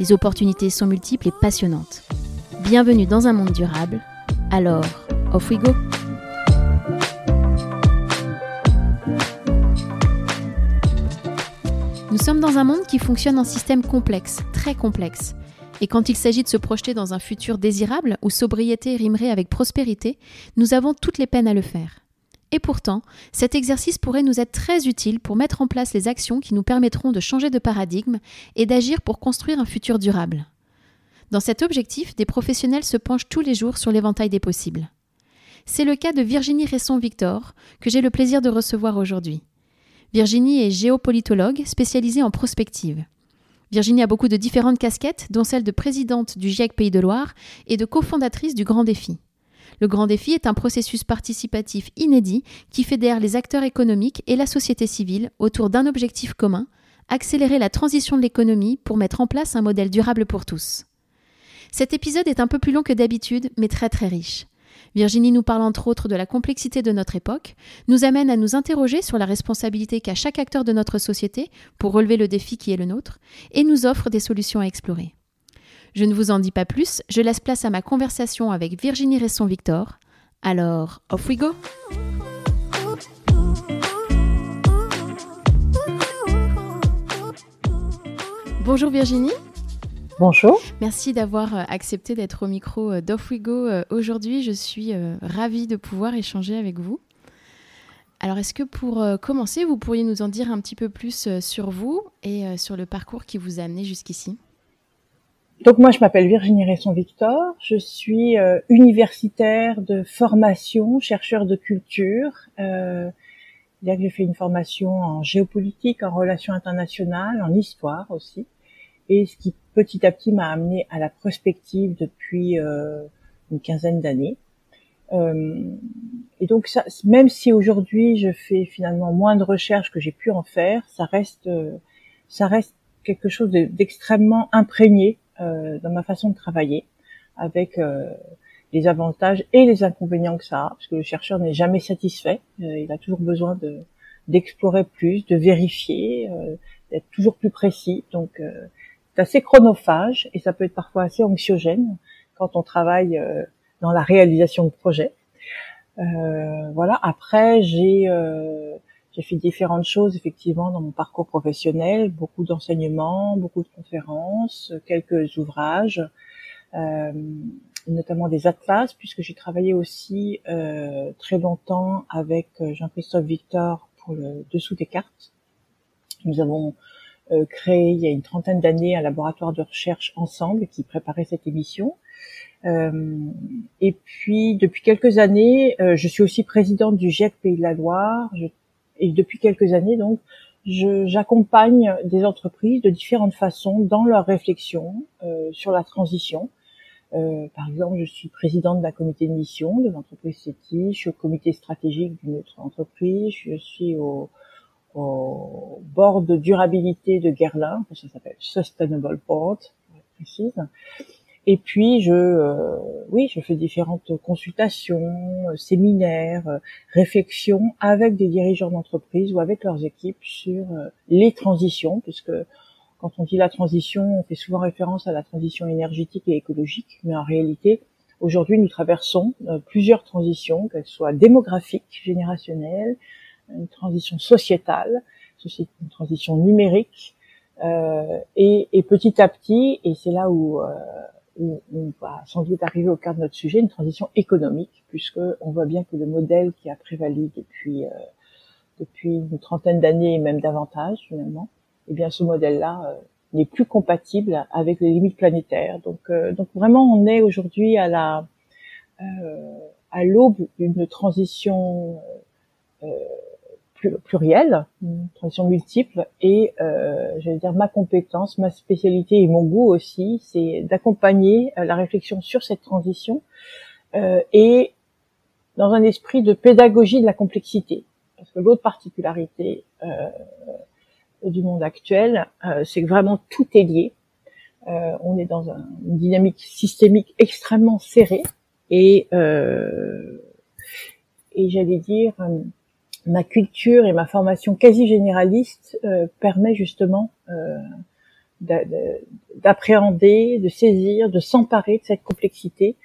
Les opportunités sont multiples et passionnantes. Bienvenue dans un monde durable. Alors, off we go! Nous sommes dans un monde qui fonctionne en système complexe, très complexe. Et quand il s'agit de se projeter dans un futur désirable où sobriété rimerait avec prospérité, nous avons toutes les peines à le faire. Et pourtant, cet exercice pourrait nous être très utile pour mettre en place les actions qui nous permettront de changer de paradigme et d'agir pour construire un futur durable. Dans cet objectif, des professionnels se penchent tous les jours sur l'éventail des possibles. C'est le cas de Virginie Resson-Victor, que j'ai le plaisir de recevoir aujourd'hui. Virginie est géopolitologue spécialisée en prospective. Virginie a beaucoup de différentes casquettes, dont celle de présidente du GIEC Pays de Loire et de cofondatrice du Grand Défi. Le Grand Défi est un processus participatif inédit qui fédère les acteurs économiques et la société civile autour d'un objectif commun, accélérer la transition de l'économie pour mettre en place un modèle durable pour tous. Cet épisode est un peu plus long que d'habitude, mais très très riche. Virginie nous parle entre autres de la complexité de notre époque, nous amène à nous interroger sur la responsabilité qu'a chaque acteur de notre société pour relever le défi qui est le nôtre, et nous offre des solutions à explorer. Je ne vous en dis pas plus, je laisse place à ma conversation avec Virginie Resson-Victor. Alors, off we go! Bonjour Virginie. Bonjour. Merci d'avoir euh, accepté d'être au micro euh, d'Off We Go euh, aujourd'hui. Je suis ravie de pouvoir échanger avec vous. Alors, est-ce que pour commencer, vous pourriez nous en dire un petit peu plus sur vous et sur le parcours qui vous a amené jusqu'ici? Donc, moi, je m'appelle Virginie Resson-Victor. Je suis universitaire de formation, chercheur de culture. Euh, que j'ai fait une formation en géopolitique, en relations internationales, en histoire aussi et ce qui petit à petit m'a amené à la prospective depuis euh, une quinzaine d'années. Euh, et donc ça, même si aujourd'hui je fais finalement moins de recherches que j'ai pu en faire, ça reste, euh, ça reste quelque chose d'extrêmement imprégné euh, dans ma façon de travailler, avec euh, les avantages et les inconvénients que ça a, parce que le chercheur n'est jamais satisfait, il a toujours besoin de d'explorer plus, de vérifier, d'être toujours plus précis. Donc c'est assez chronophage et ça peut être parfois assez anxiogène quand on travaille euh, dans la réalisation de projets. Euh, voilà. Après, j'ai euh, j'ai fait différentes choses effectivement dans mon parcours professionnel, beaucoup d'enseignements, beaucoup de conférences, quelques ouvrages, euh, notamment des atlas, puisque j'ai travaillé aussi euh, très longtemps avec Jean-Christophe Victor pour le dessous des cartes. Nous avons euh, créé il y a une trentaine d'années un laboratoire de recherche ensemble qui préparait cette émission. Euh, et puis depuis quelques années, euh, je suis aussi présidente du GIEC Pays de la Loire. Et depuis quelques années, donc, j'accompagne des entreprises de différentes façons dans leur réflexion sur la transition. Euh, par exemple, je suis présidente d'un comité de mission de l'entreprise CETI, je suis au comité stratégique d'une autre entreprise, je suis au, au bord de durabilité de Guerlain, ça s'appelle Sustainable Board, précise. Et puis je, euh, oui, je fais différentes consultations, euh, séminaires, euh, réflexions avec des dirigeants d'entreprise ou avec leurs équipes sur les transitions, puisque quand on dit la transition, on fait souvent référence à la transition énergétique et écologique, mais en réalité, aujourd'hui, nous traversons plusieurs transitions, qu'elles soient démographiques, générationnelles, une transition sociétale, une transition numérique, euh, et, et, petit à petit, et c'est là où, euh, où, on va sans doute arriver au cœur de notre sujet, une transition économique, puisque on voit bien que le modèle qui a prévalu depuis euh, depuis une trentaine d'années et même davantage finalement, eh bien ce modèle-là euh, n'est plus compatible avec les limites planétaires. Donc euh, donc vraiment on est aujourd'hui à la à l'aube d'une transition plurielle, une transition multiple, et euh, j'allais dire ma compétence, ma spécialité et mon goût aussi, c'est d'accompagner la réflexion sur cette transition et dans un esprit de pédagogie de la complexité. Parce que l'autre particularité du monde actuel, c'est que vraiment tout est lié. on est dans une dynamique systémique extrêmement serrée et et j'allais dire euh, ma culture et ma formation quasi généraliste euh, permet justement euh, d'appréhender, de saisir, de s'emparer de cette complexité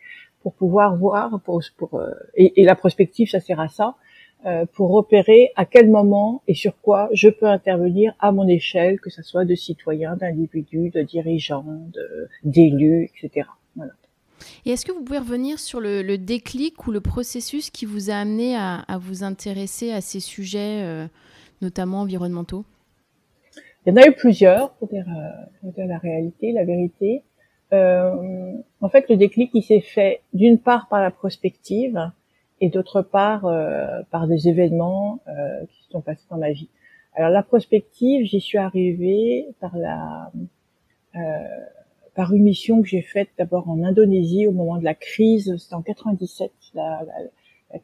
pour pouvoir voir, pour, pour et, et, la prospective, ça sert à ça, euh, pour repérer à quel moment et sur quoi je peux intervenir à mon échelle, que ce soit de citoyens, d'individus, de dirigeants, d'élus, etc. Voilà. Et est-ce que vous pouvez revenir sur le, déclic ou le processus qui vous a amené à, vous intéresser à ces sujets, euh, notamment environnementaux? Il y en a eu plusieurs, pour dire, euh, la réalité, la vérité. Euh, en fait, le déclic, il s'est fait d'une part par la prospective et d'autre part par des événements qui se sont passés dans ma vie. Alors la prospective, j'y suis arrivée par la par une mission que j'ai faite d'abord en Indonésie au moment de la crise, c'était en 97, la,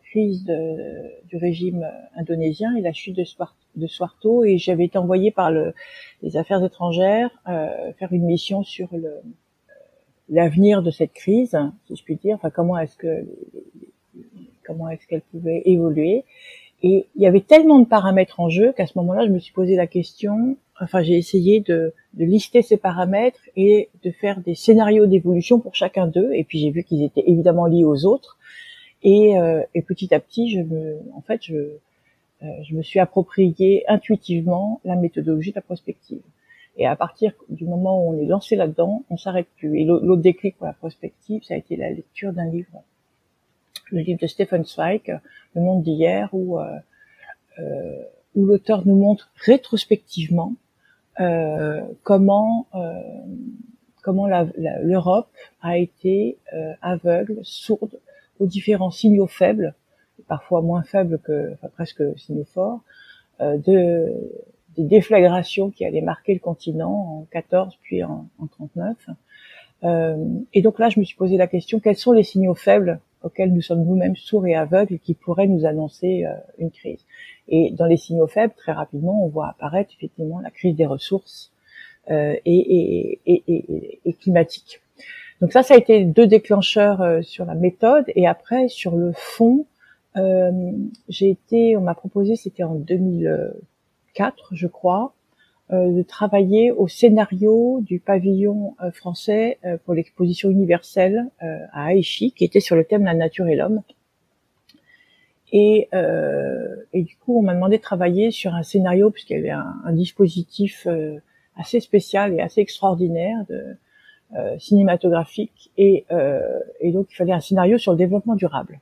crise du régime indonésien et la chute de, Suharto, et j'avais été envoyée par le, les affaires étrangères euh, faire une mission sur le l'avenir de cette crise, si je puis dire, enfin comment est-ce que comment est-ce qu'elle pouvait évoluer. Et il y avait tellement de paramètres en jeu qu'à ce moment-là, je me suis posé la question enfin j'ai essayé de, lister ces paramètres et de faire des scénarios d'évolution pour chacun d'eux. Et puis j'ai vu qu'ils étaient évidemment liés aux autres. Et, euh, et, petit à petit, je me, en fait, je, euh, je me suis approprié intuitivement la méthodologie de la prospective. Et à partir du moment où on est lancé là-dedans, on s'arrête plus. Et l'autre déclic pour la prospective, ça a été la lecture d'un livre, le livre de Stephen Zweig, Le monde d'hier, où euh, euh où l'auteur nous montre rétrospectivement comment euh, comment l'Europe a été euh, aveugle, sourde aux différents signaux faibles, parfois moins faibles que, enfin presque signaux forts, de des déflagrations qui allaient marquer le continent en 14 puis en, en 39. Euh, et donc là, je me suis posé la question quels sont les signaux faibles auxquels nous sommes nous-mêmes sourds et aveugles et qui pourraient nous annoncer euh, une crise? Et dans les signaux faibles, très rapidement, on voit apparaître effectivement la crise des ressources euh, et, et, et, et, climatique. Donc ça, ça a été deux déclencheurs euh, sur la méthode et après sur le fond, euh, j'ai été, on m'a proposé, c'était en 2004, je crois, euh, de travailler au scénario du pavillon euh, français euh, pour l'exposition universelle à Aichi, qui était sur le thème la nature et l'homme. Et, et, du coup, on m'a demandé de travailler sur un scénario puisqu'il y avait un, dispositif assez spécial et assez extraordinaire de, cinématographique et, et, donc il fallait un scénario sur le développement durable.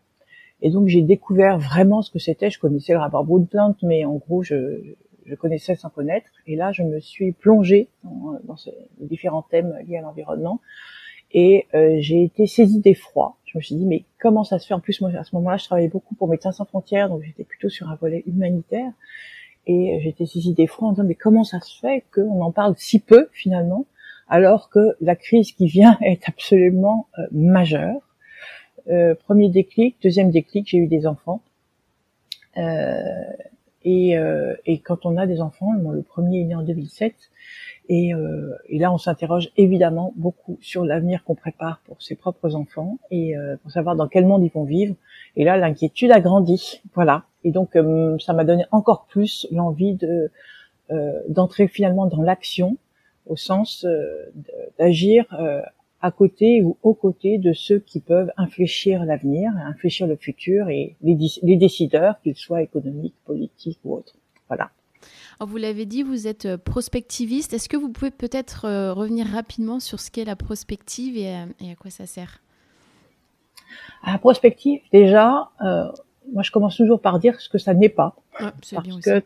Et donc j'ai découvert vraiment ce que c'était. Je connaissais le rapport Brundtland, mais en gros je, je connaissais sans connaître. Et là, je me suis plongée dans, ces différents thèmes liés à l'environnement. Et euh, j'ai été saisie d'effroi. Je me suis dit, mais comment ça se fait? En plus, moi, à ce moment-là, je travaillais beaucoup pour Médecins sans frontières, donc j'étais plutôt sur un volet humanitaire. Et j'ai été saisie d'effroi en disant, mais comment ça se fait qu'on en parle si peu, finalement, alors que la crise qui vient est absolument euh, majeure? Euh, Premier déclic. Deuxième déclic, j'ai eu des enfants. Euh, et, euh, et, quand on a des enfants, le premier est né en 2007, et, euh, et là on s'interroge évidemment beaucoup sur l'avenir qu'on prépare pour ses propres enfants et euh, pour savoir dans quel monde ils vont vivre. Et là l'inquiétude a grandi, voilà. Et donc euh, ça m'a donné encore plus l'envie de euh, d'entrer finalement dans l'action au sens d'agir à côté ou aux côtés de ceux qui peuvent infléchir l'avenir, infléchir le futur et les, décideurs, qu'ils soient économiques, politiques ou autres. Voilà. vous l'avez dit, vous êtes euh, prospectiviste. Est-ce que vous pouvez peut-être euh, revenir rapidement sur ce qu'est la prospective et, à, quoi ça sert? La prospective, déjà, euh, moi je commence toujours par dire ce que ça n'est pas. parce que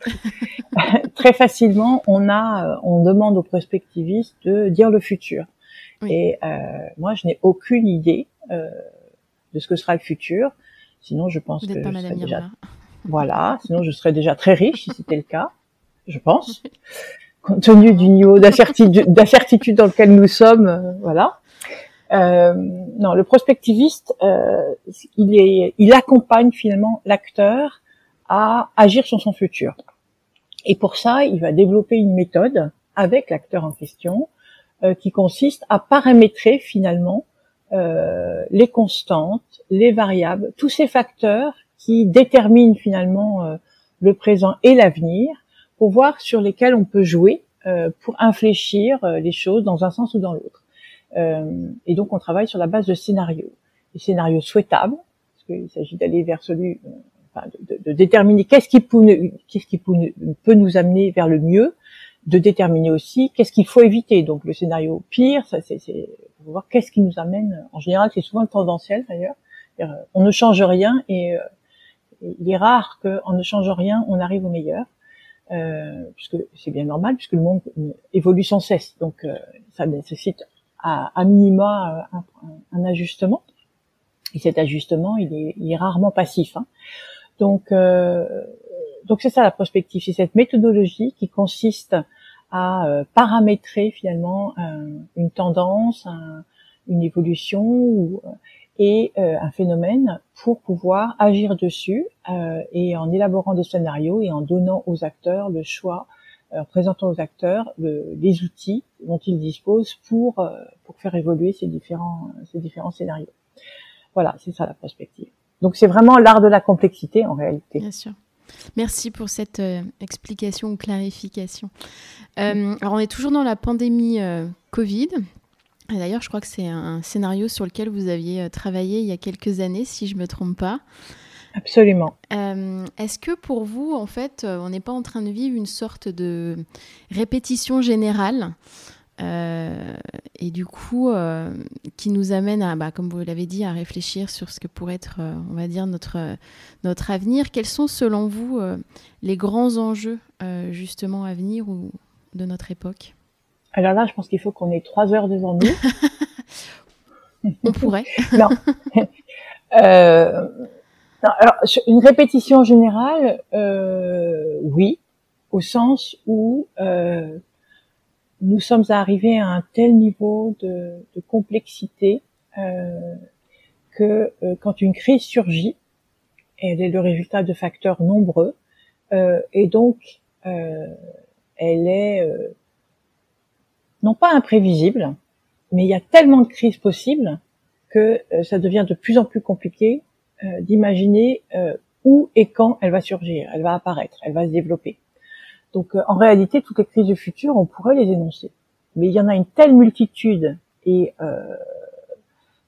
très facilement, on a, on demande aux prospectivistes de dire le futur. Et euh, moi, je n'ai aucune idée euh, de ce que sera le futur. Sinon, je pense que pas je serais déjà. Voilà, sinon je serais déjà très riche si c'était le cas, je pense, compte tenu du niveau d'incertitude dans lequel nous sommes. Euh, voilà. Euh, non, le prospectiviste, euh, il, est, il accompagne finalement l'acteur à agir sur son futur. Et pour ça, il va développer une méthode avec l'acteur en question qui consiste à paramétrer finalement euh, les constantes, les variables, tous ces facteurs qui déterminent finalement euh, le présent et l'avenir pour voir sur lesquels on peut jouer euh, pour infléchir euh, les choses dans un sens ou dans l'autre. et donc on travaille sur la base de scénarios, des scénarios souhaitables, parce qu'il s'agit d'aller vers celui, enfin, de, de, déterminer qu'est-ce qui, peut, qu'est-ce qui peut nous amener vers le mieux, de déterminer aussi qu'est-ce qu'il faut éviter. Donc le scénario pire, ça c'est, voir qu'est-ce qui nous amène. En général, c'est souvent le tendanciel d'ailleurs. On ne change rien et il est rare qu'en ne changeant rien, on arrive au meilleur, euh, puisque c'est bien normal, puisque le monde évolue sans cesse. Donc, euh, ça nécessite à, à minima euh, un, un, ajustement. Et cet ajustement, il est, il est rarement passif. Hein. Donc, euh, donc c'est ça la prospective, c'est cette méthodologie qui consiste à euh, paramétrer finalement une tendance, une évolution ou et euh, un phénomène pour pouvoir agir dessus euh, et en élaborant des scénarios et en donnant aux acteurs le choix, euh, présentant aux acteurs le, les outils dont ils disposent pour euh, pour faire évoluer ces différents ces différents scénarios. Voilà, c'est ça la perspective. Donc c'est vraiment l'art de la complexité en réalité. Bien sûr. Merci pour cette euh, explication ou clarification. Euh, alors on est toujours dans la pandémie Covid. D'ailleurs, je crois que c'est un scénario sur lequel vous aviez euh, travaillé il y a quelques années, si je ne me trompe pas. Absolument. Euh, est-ce que pour vous, en fait, euh, on n'est pas en train de vivre une sorte de répétition générale et du coup, qui nous amène à, bah, comme vous l'avez dit, à réfléchir sur ce que pourrait être, on va dire, notre, notre avenir. Quels sont, selon vous, les grands enjeux, justement, à venir ou de notre époque? Alors là, je pense qu'il faut qu'on ait trois heures devant nous. On pourrait. non. Euh, alors, une répétition générale, euh, oui, au sens où euh, nous sommes arrivés à un tel niveau de, complexité euh, que euh, quand une crise surgit, elle est le résultat de facteurs nombreux, euh, et donc elle est non pas imprévisible, mais il y a tellement de crises possibles que ça devient de plus en plus compliqué d'imaginer où et quand elle va surgir, elle va apparaître, elle va se développer. Donc en réalité, toutes les crises du futur, on pourrait les énoncer. Mais il y en a une telle multitude et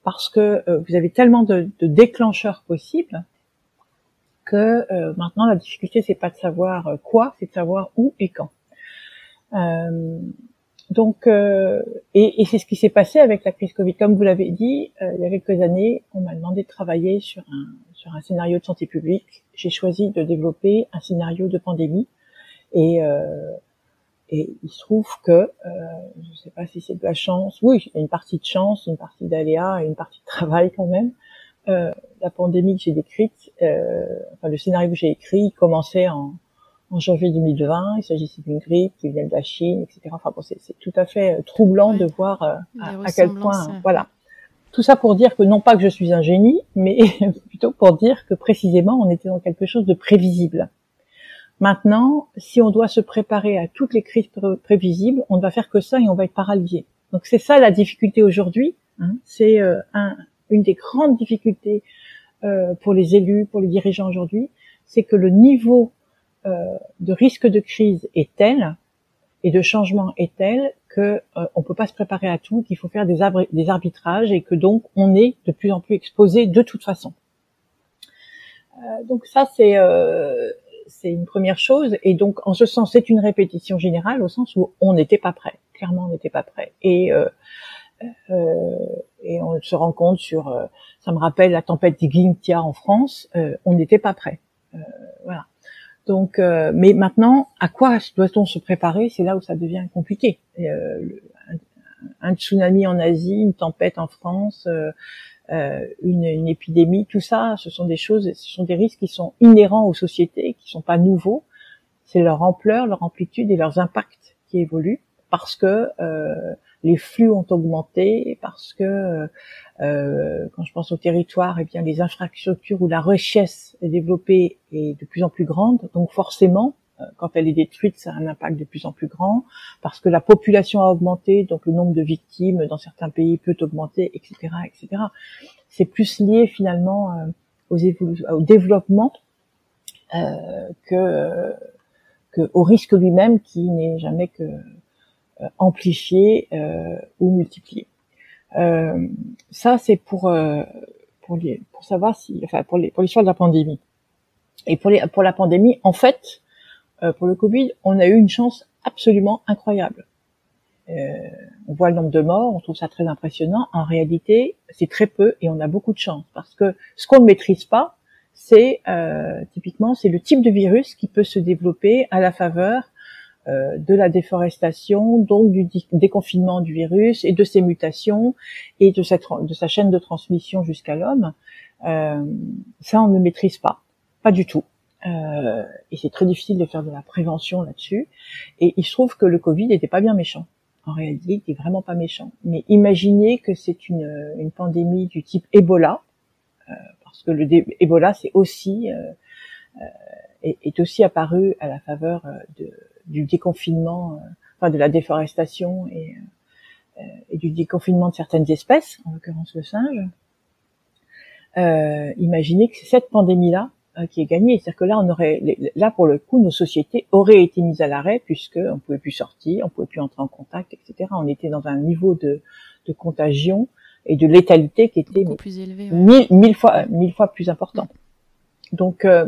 parce que vous avez tellement de, déclencheurs possibles que maintenant la difficulté c'est pas de savoir quoi, c'est de savoir où et quand. Donc, euh, et, c'est ce qui s'est passé avec la crise Covid. Comme vous l'avez dit, euh, il y a quelques années, on m'a demandé de travailler sur un scénario de santé publique. J'ai choisi de développer un scénario de pandémie. Et, euh, et il se trouve que, euh, je ne sais pas si c'est de la chance, oui, il y a une partie de chance, une partie d'aléa et une partie de travail quand même. Euh, la pandémie que j'ai décrite, euh, enfin le scénario que j'ai écrit, commençait en, en janvier 2020. Il s'agissait d'une grippe qui venait de la Chine, etc. Enfin bon, c'est tout à fait troublant de voir euh, à, quel point, voilà. Tout ça pour dire que non pas que je suis un génie, mais plutôt pour dire que précisément on était dans quelque chose de prévisible. Maintenant, si on doit se préparer à toutes les crises prévisibles, on ne va faire que ça et on va être paralysé. Donc c'est ça la difficulté aujourd'hui. Hein. C'est euh, un, une des grandes difficultés euh, pour les élus, pour les dirigeants aujourd'hui, c'est que le niveau euh, de risque de crise est tel et de changement est tel que euh, on peut pas se préparer à tout, qu'il faut faire des, des, arbitrages et que donc on est de plus en plus exposé de toute façon. Euh, donc ça c'est euh, c'est une première chose et donc en ce sens c'est une répétition générale au sens où on n'était pas prêt, clairement on n'était pas prêt et euh, et on se rend compte sur ça me rappelle la tempête d'Iglintia en France, on n'était pas prêt. voilà. Donc, euh, mais maintenant, à quoi doit-on se préparer? C'est là où ça devient compliqué. Euh, un, tsunami en Asie, une tempête en France, euh, euh, une, une, épidémie, tout ça, ce sont des choses, ce sont des risques qui sont inhérents aux sociétés, qui sont pas nouveaux. C'est leur ampleur, leur amplitude et leurs impacts qui évoluent parce que euh, les flux ont augmenté, parce que euh, quand je pense au territoire, eh bien les infrastructures où la richesse est développée est de plus en plus grande, donc forcément euh, quand elle est détruite, ça a un impact de plus en plus grand, parce que la population a augmenté, donc le nombre de victimes dans certains pays peut augmenter, etc., etc. C'est plus lié finalement euh, aux au développement euh, que, que au risque lui-même qui n'est jamais que euh, amplifié ou multiplié. ça, c'est pour pour, pour savoir si, enfin, pour les, pour l'histoire de la pandémie. Et pour les, pour la pandémie, en fait, euh, pour le Covid, on a eu une chance absolument incroyable. Euh, on voit le nombre de morts, on trouve ça très impressionnant. En réalité, c'est très peu et on a beaucoup de chance parce que ce qu'on ne maîtrise pas, c'est euh, typiquement c'est le type de virus qui peut se développer à la faveur euh, de la déforestation, donc du déconfinement du virus et de ses mutations et de, cette, de sa chaîne de transmission jusqu'à l'homme. Euh, ça, on ne maîtrise pas, pas du tout. Euh, et c'est très difficile de faire de la prévention là-dessus. Et il se trouve que le Covid n'était pas bien méchant. En réalité, il n'était vraiment pas méchant. Mais imaginez que c'est une, une pandémie du type Ebola, euh, parce que le Ebola, c'est aussi euh, euh, est, aussi apparu à la faveur euh, de, du déconfinement, enfin de la déforestation et, du déconfinement de certaines espèces, en l'occurrence le singe. imaginez que cette pandémie-là euh, qui est gagné. C'est-à-dire que là, on aurait, là pour le coup, nos sociétés auraient été mises à l'arrêt puisque on pouvait plus sortir, on pouvait plus entrer en contact, etc. On était dans un niveau de, de contagion et de létalité qui était plus élevé, mille, fois, mille fois plus important. Donc, euh,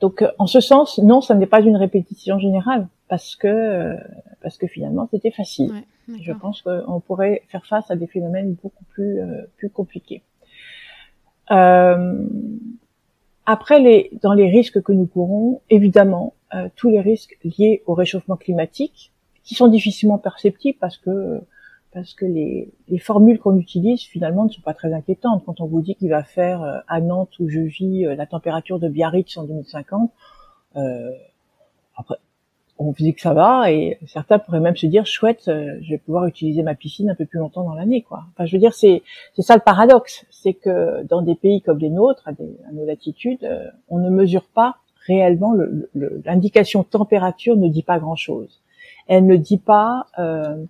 donc en ce sens, non, ça n'est pas une répétition générale parce que parce que finalement c'était facile. Je pense qu'on pourrait faire face à des phénomènes beaucoup plus euh, plus compliqués. Euh, après, les, dans les risques que nous courons, évidemment, euh, tous les risques liés au réchauffement climatique, qui sont difficilement perceptibles parce que parce que les, les formules qu'on utilise finalement ne sont pas très inquiétantes. Quand on vous dit qu'il va faire euh, à Nantes où je vis euh, la température de Biarritz en 2050, euh, après on dit que ça va et certains pourraient même se dire chouette, euh, je vais pouvoir utiliser ma piscine un peu plus longtemps dans l'année quoi. Je veux dire c'est c'est ça le paradoxe, c'est que dans des pays comme les nôtres, à, nos latitudes, euh, on ne mesure pas réellement l'indication température ne dit pas grand chose. Elle ne dit pas euh,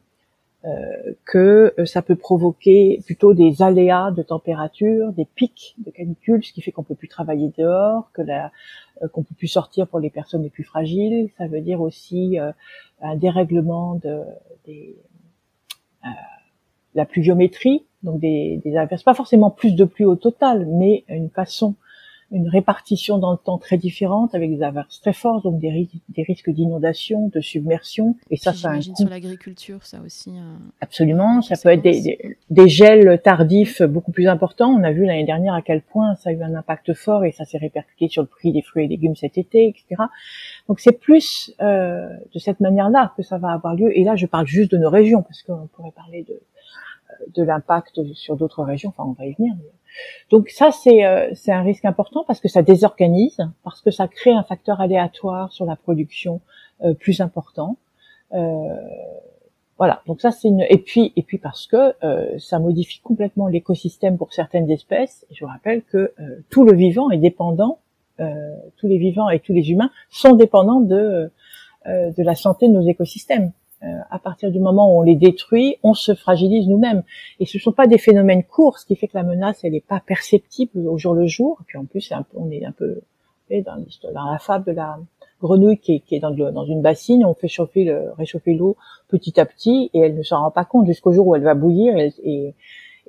que ça peut provoquer plutôt des aléas de température, des pics de canicule, ce qui fait qu'on peut plus travailler dehors, que la, euh, qu'on peut plus sortir pour les personnes les plus fragiles. Ça veut dire aussi euh, un dérèglement de des, euh, la pluviométrie, donc des, des averses, pas forcément plus de pluie au total, mais une façon une répartition dans le temps très différente avec des averses très fortes, donc des, des risques d'inondation, de submersion. Et ça, ça imagine sur l'agriculture, ça aussi. Euh... Absolument, ça peut être des, des, des, gels tardifs beaucoup plus importants. On a vu l'année dernière à quel point ça a eu un impact fort et ça s'est répercuté sur le prix des fruits et légumes cet été, etc. Donc c'est plus euh, de cette manière-là que ça va avoir lieu. Et là, je parle juste de nos régions parce qu'on pourrait parler de de l'impact sur d'autres régions. Enfin, on va y venir. Donc ça, euh, c'est un risque important parce que ça désorganise, parce que ça crée un facteur aléatoire sur la production euh, plus important. Euh, voilà, donc ça c'est une et puis et puis parce que ça modifie complètement l'écosystème pour certaines espèces. je vous rappelle que tout le vivant est dépendant, tous les vivants et tous les humains sont dépendants de de la santé de nos écosystèmes. Euh, à partir du moment où on les détruit, on se fragilise nous-mêmes. Et ce ne sont pas des phénomènes courts, ce qui fait que la menace, elle n'est pas perceptible au jour le jour. Et puis en plus, on est un peu dans, dans la fable de la grenouille qui est, dans, une bassine, on fait chauffer le, réchauffer l'eau petit à petit et elle ne s'en rend pas compte jusqu'au jour où elle va bouillir et,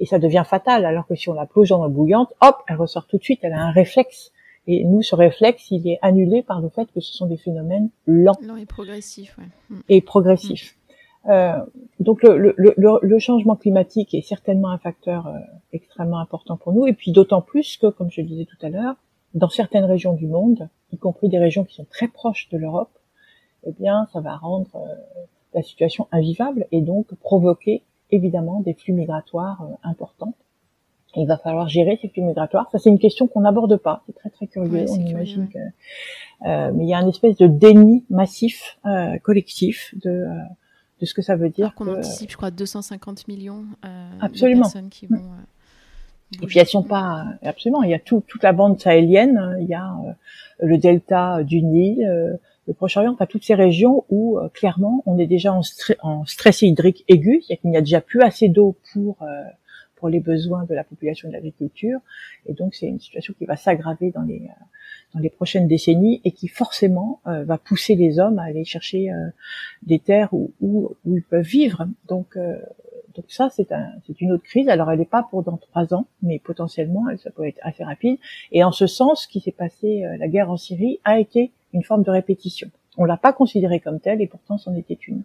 ça devient fatal. Alors que si on la plonge dans l'eau bouillante, hop, elle ressort tout de suite, elle a un réflexe. Et nous, ce réflexe, il est annulé par le fait que ce sont des phénomènes lents. Lents et progressifs, ouais. Mm. Et progressifs. Euh, donc le, le, le, le, changement climatique est certainement un facteur euh, extrêmement important pour nous, et puis d'autant plus que, comme je le disais tout à l'heure, dans certaines régions du monde, y compris des régions qui sont très proches de l'Europe, eh bien, ça va rendre euh, la situation invivable et donc provoquer évidemment des flux migratoires euh, il va falloir gérer ces flux migratoires. Ça, c'est une question qu'on n'aborde pas. C'est très très curieux. on imagine que, euh, mais il y a une espèce de déni massif, euh, collectif de euh, de ce que ça veut dire. Qu'on anticipe, je crois, 250 millions absolument. de personnes qui vont. Et puis elles sont pas absolument. Il y a tout, toute la bande sahélienne. Il y a le delta du Nil, le Proche-Orient, enfin toutes ces régions où clairement on est déjà en, en stress hydrique aigu, c'est-à-dire qu'il n'y a déjà plus assez d'eau pour pour les besoins de la population de l'agriculture. Et donc c'est une situation qui va s'aggraver dans les euh, dans les prochaines décennies et qui forcément euh, va pousser les hommes à aller chercher euh, des terres où, où, où, ils peuvent vivre. Donc donc ça, c'est un, c'est une autre crise. Alors, elle n'est pas pour dans trois ans, mais potentiellement, elle, ça peut être assez rapide. Et en ce sens, ce qui s'est passé, la guerre en Syrie a été une forme de répétition. On l'a pas considérée comme telle, et pourtant, c'en était une.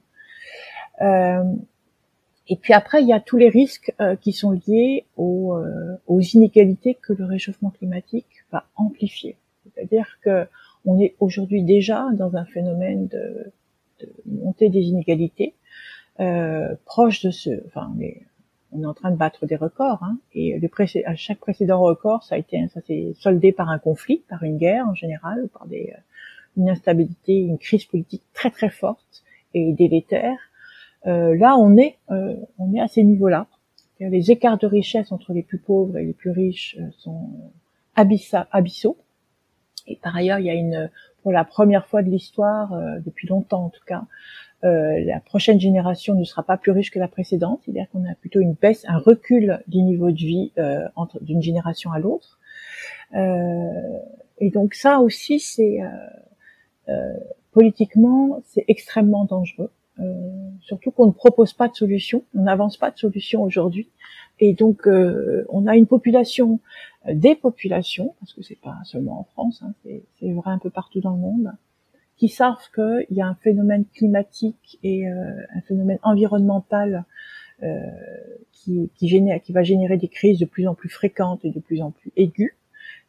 Et puis après, il y a tous les risques euh, qui sont liés aux, euh, aux, inégalités que le réchauffement climatique va amplifier. C'est-à-dire que on est aujourd'hui déjà dans un phénomène de, de montée des inégalités euh, proche de ce. Enfin, on est, on est en train de battre des records. Hein, et le à chaque précédent record, ça a été, ça s'est soldé par un conflit, par une guerre en général, ou par des, une instabilité, une crise politique très très forte et délétère là, on est, euh, on est à ces niveaux-là. Les écarts de richesse entre les plus pauvres et les plus riches euh, sont abyssaux. Et par ailleurs, il y a une, pour la première fois de l'histoire, depuis longtemps en tout cas, euh, la prochaine génération ne sera pas plus riche que la précédente, c'est-à-dire qu'on a plutôt une baisse, un recul du niveau de vie euh, entre d'une génération à l'autre. Euh, et donc ça aussi, c'est politiquement, c'est extrêmement dangereux. Euh, surtout qu'on ne propose pas de solution, on n'avance pas de solution aujourd'hui. Et donc, euh, on a une population, euh, des populations, parce que c'est pas seulement en France, hein, c'est vrai un peu partout dans le monde, qui savent qu'il y a un phénomène climatique et un phénomène environnemental qui, qui, génère, qui va générer des crises de plus en plus fréquentes et de plus en plus aiguës.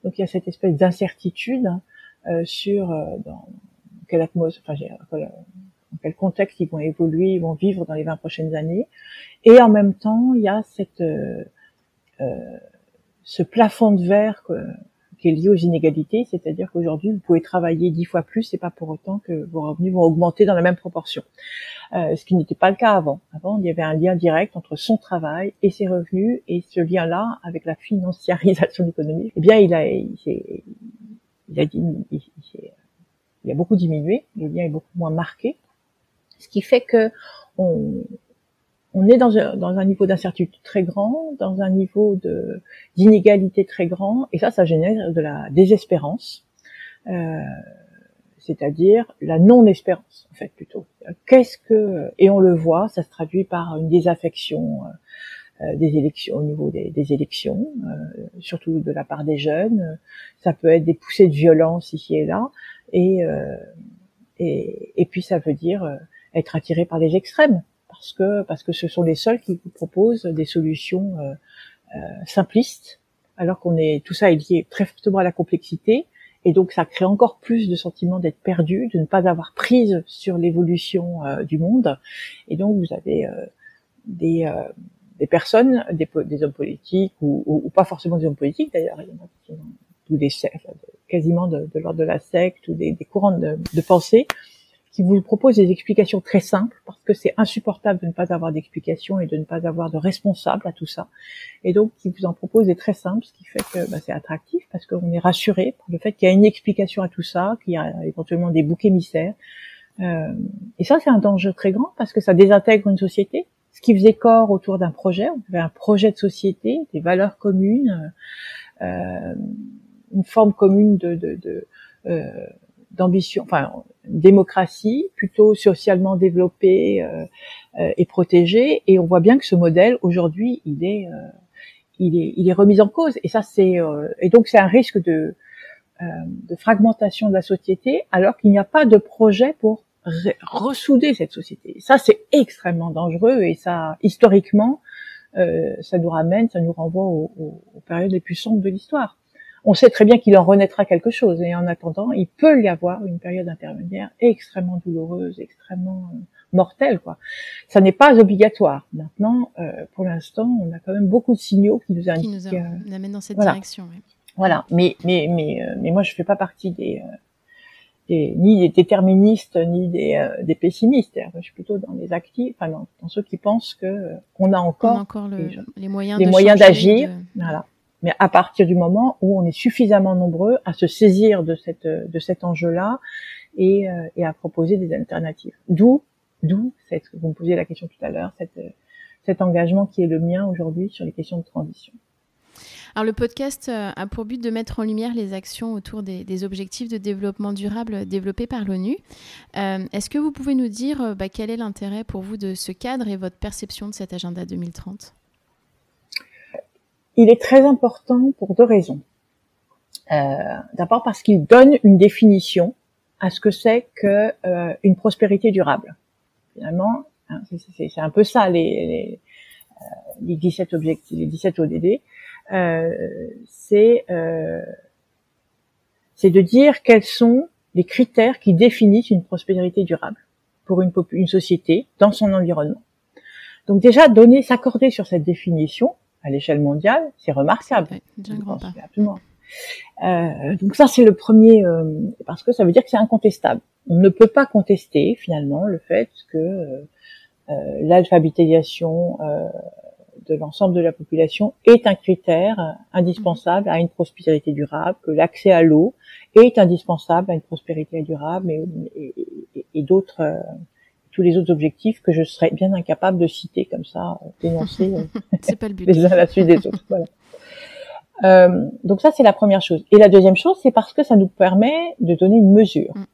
Donc, il y a cette espèce d'incertitude sur dans quelle atmosphère, enfin, dans quel contexte ils vont évoluer, ils vont vivre dans les 20 prochaines années. Et en même temps, il y a cette, euh, euh, ce plafond de verre qui est lié aux inégalités, c'est-à-dire qu'aujourd'hui, vous pouvez travailler dix fois plus, c'est pas pour autant que vos revenus vont augmenter dans la même proportion. Euh, ce qui n'était pas le cas avant. Avant, il y avait un lien direct entre son travail et ses revenus, et ce lien-là, avec la financiarisation de l'économie, eh bien, il a, il a, il, il a beaucoup diminué, le lien est beaucoup moins marqué ce qui fait que on, on est dans un, dans un niveau d'incertitude très grand, dans un niveau de d'inégalité très grand, et ça, ça génère de la désespérance, euh, c'est-à-dire la non-espérance, en fait, plutôt. Qu'est-ce que et on le voit, ça se traduit par une désaffection euh, des élections au niveau des, des élections, euh, surtout de la part des jeunes. Ça peut être des poussées de violence ici et là, et euh, et, et puis ça veut dire euh, être attiré par les extrêmes parce que parce que ce sont les seuls qui vous proposent des solutions euh, euh, simplistes alors qu'on est tout ça est lié très fortement à la complexité et donc ça crée encore plus de sentiment d'être perdu, de ne pas avoir prise sur l'évolution euh, du monde. Et donc vous avez euh, des euh, des personnes, des, des hommes politiques ou, ou, pas forcément des hommes politiques d'ailleurs, ou des quasiment de, de l'ordre de la secte ou des, des courants de, de pensée qui vous propose des explications très simples parce que c'est insupportable de ne pas avoir d'explications et de ne pas avoir de responsable à tout ça. Et donc, qui vous en propose des très simples, ce qui fait que bah, c'est attractif parce qu'on est rassuré par le fait qu'il y a une explication à tout ça, qu'il y a éventuellement des boucs émissaires. Euh, et ça, c'est un danger très grand parce que ça désintègre une société. Ce qui faisait corps autour d'un projet, on avait un projet de société, des valeurs communes, euh, une forme commune de, de, de euh, d'ambition, enfin démocratie plutôt socialement développée euh, euh, et protégée. Et on voit bien que ce modèle aujourd'hui, il est, euh, il est, il est remis en cause. Et ça, c'est et donc c'est un risque de de fragmentation de la société, alors qu'il n'y a pas de projet pour ressouder cette société. Ça, c'est extrêmement dangereux et ça, historiquement, ça nous ramène, ça nous renvoie aux périodes les plus sombres de l'histoire. On sait très bien qu'il en renaîtra quelque chose. Et en attendant, il peut y avoir une période intermédiaire extrêmement douloureuse, extrêmement euh, mortelle. Quoi. Ça n'est pas obligatoire. Maintenant, euh, pour l'instant, on a quand même beaucoup de signaux qui nous indiquent. Qui nous, amènent dans cette direction. Voilà. Mais mais mais mais moi, je fais pas partie des ni des déterministes ni des, euh, des pessimistes. Je suis plutôt dans les actifs, enfin dans, ceux qui pensent que euh, on a encore, encore les, moyens, les moyens d'agir. Voilà. Mais à partir du moment où on est suffisamment nombreux à se saisir de de cet enjeu-là et, euh, et à proposer des alternatives. D'où d'où cette vous me posiez la question tout à l'heure, cet engagement qui est le mien aujourd'hui sur les questions de transition. Alors le podcast euh, a pour but de mettre en lumière les actions autour des, objectifs de développement durable développés par l'ONU. Euh, est-ce que vous pouvez nous dire bah, quel est l'intérêt pour vous de ce cadre et votre perception de cet agenda 2030 Il est très important pour deux raisons. D'abord parce qu'il donne une définition à ce que c'est que une prospérité durable. Finalement, hein, c'est un peu ça les, les, 17 objectifs, les 17 ODD. Euh, c'est euh, c'est de dire quels sont les critères qui définissent une prospérité durable pour une, une société dans son environnement. Donc déjà donner, s'accorder sur cette définition à l'échelle mondiale, c'est remarquable. absolument. Euh, donc ça c'est le premier euh, parce que ça veut dire que c'est incontestable. On ne peut pas contester finalement le fait que euh, l'alphabétisation de l'ensemble de la population est un critère indispensable à une prospérité durable, que l'accès à l'eau est indispensable à une prospérité durable et, et, d'autres euh, tous les autres objectifs que je serais bien incapable de citer comme ça, dénoncer pas le but. les uns à la suite des autres. Voilà. Euh, donc ça c'est la première chose. Et la deuxième chose, c'est parce que ça nous permet de donner une mesure, mm.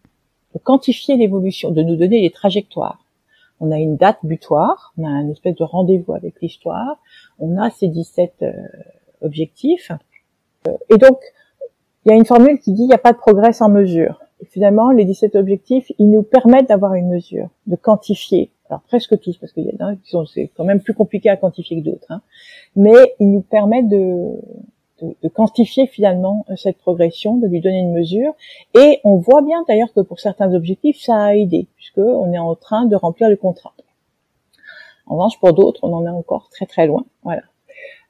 de quantifier l'évolution, de nous donner les trajectoires on a une date butoir, on a un espèce de rendez-vous avec l'histoire, on a ces 17 euh, objectifs. Euh, et donc, il y a une formule qui dit il n'y a pas de progrès sans mesure. Finalement, les 17 objectifs, ils nous permettent d'avoir une mesure, de quantifier. Alors presque tous, parce qu'il y en a qui sont c'est quand même plus compliqué à quantifier que d'autres. Hein. Mais ils nous permettent de, de, quantifier finalement cette progression, de lui donner une mesure. Et on voit bien d'ailleurs que pour certains objectifs, ça a aidé, puisque on est en train de remplir le contrat. En revanche, pour d'autres, on en est encore très très loin. Voilà.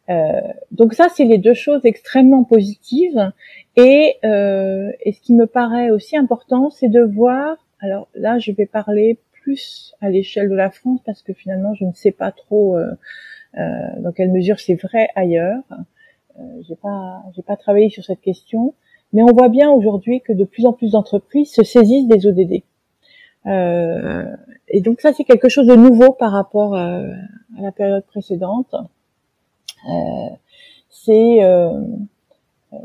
Euh, donc ça, c'est les deux choses extrêmement positives. Et, euh, et ce qui me paraît aussi important, c'est de voir. Alors là, je vais parler plus à l'échelle de la France parce que finalement, je ne sais pas trop euh, euh dans quelle mesure c'est vrai ailleurs. Euh, j'ai pas, j'ai pas travaillé sur cette question, mais on voit bien aujourd'hui que de plus en plus d'entreprises se saisissent des ODD. Euh, et donc ça, c'est quelque chose de nouveau par rapport à la période précédente. Euh, c'est euh,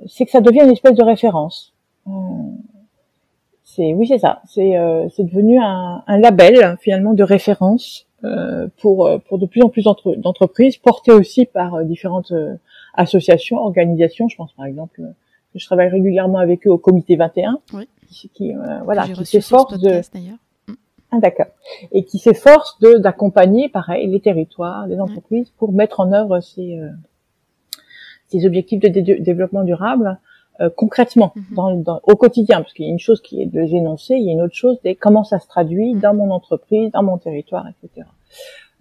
c'est que ça devient une espèce de référence. c'est oui, c'est ça. C'est c'est devenu un, un, label finalement de référence pour pour de plus en plus d'entreprises, porté aussi par différentes associations, organisations. Je pense par exemple que je travaille régulièrement avec eux au comité 21, oui. qui, euh, voilà, qui s'efforce de. Ah, d'accord et qui s'efforce de d'accompagner pareil les territoires, les entreprises pour mettre en œuvre ces euh, ces objectifs de développement durable euh, concrètement mm-hmm. dans, dans, au quotidien parce qu'il y a une chose qui est de les énoncer, il y a une autre chose de comment ça se traduit mm. dans mon entreprise, dans mon territoire, etc.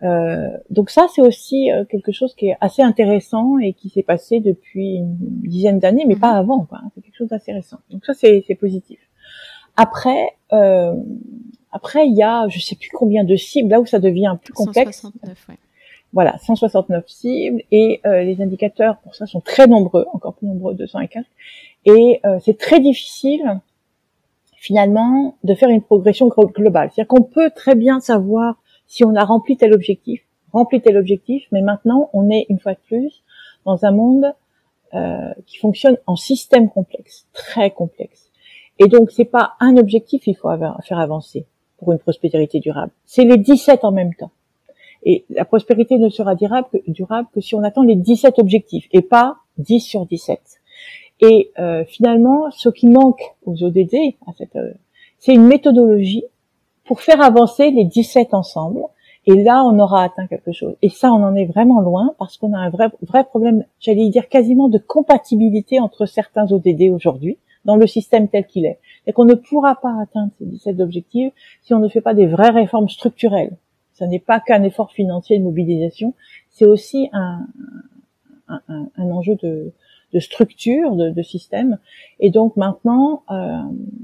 Euh, donc ça, c'est aussi euh, quelque chose qui est assez intéressant et qui s'est passé depuis une dizaine d'années, mais pas mhm. avant. C'est quelque chose d'assez récent. Donc ça, c'est positif. Après, euh, après, il y a, je sais plus combien de cibles là où ça devient plus complexe. 169, ouais. Voilà, 169 cibles et euh, les indicateurs pour ça sont très nombreux, encore plus nombreux, 204. Et euh, c'est très difficile finalement de faire une progression globale. C'est-à-dire qu'on peut très bien savoir si on a rempli tel objectif, rempli tel objectif, mais maintenant on est une fois de plus dans un monde euh, qui fonctionne en système complexe, très complexe. Et donc c'est pas un objectif qu'il faut faire avancer pour une prospérité durable, c'est les 17 en même temps. Et la prospérité ne sera durable que, si on attend les 17 objectifs et pas 10 sur 17. Et euh, finalement, ce qui manque aux ODD, euh, c'est une méthodologie pour faire avancer les 17 ensemble Et là, on aura atteint quelque chose. Et ça, on en est vraiment loin parce qu'on a un vrai, vrai problème, j'allais dire quasiment de compatibilité entre certains ODD aujourd'hui dans le système tel qu'il est. Et qu'on ne pourra pas atteindre ces 17 objectifs si on ne fait pas des vraies réformes structurelles. Ce n'est pas qu'un effort financier de mobilisation, c'est aussi un, un, un, enjeu de, de structure, de, de, système. Et donc maintenant, euh,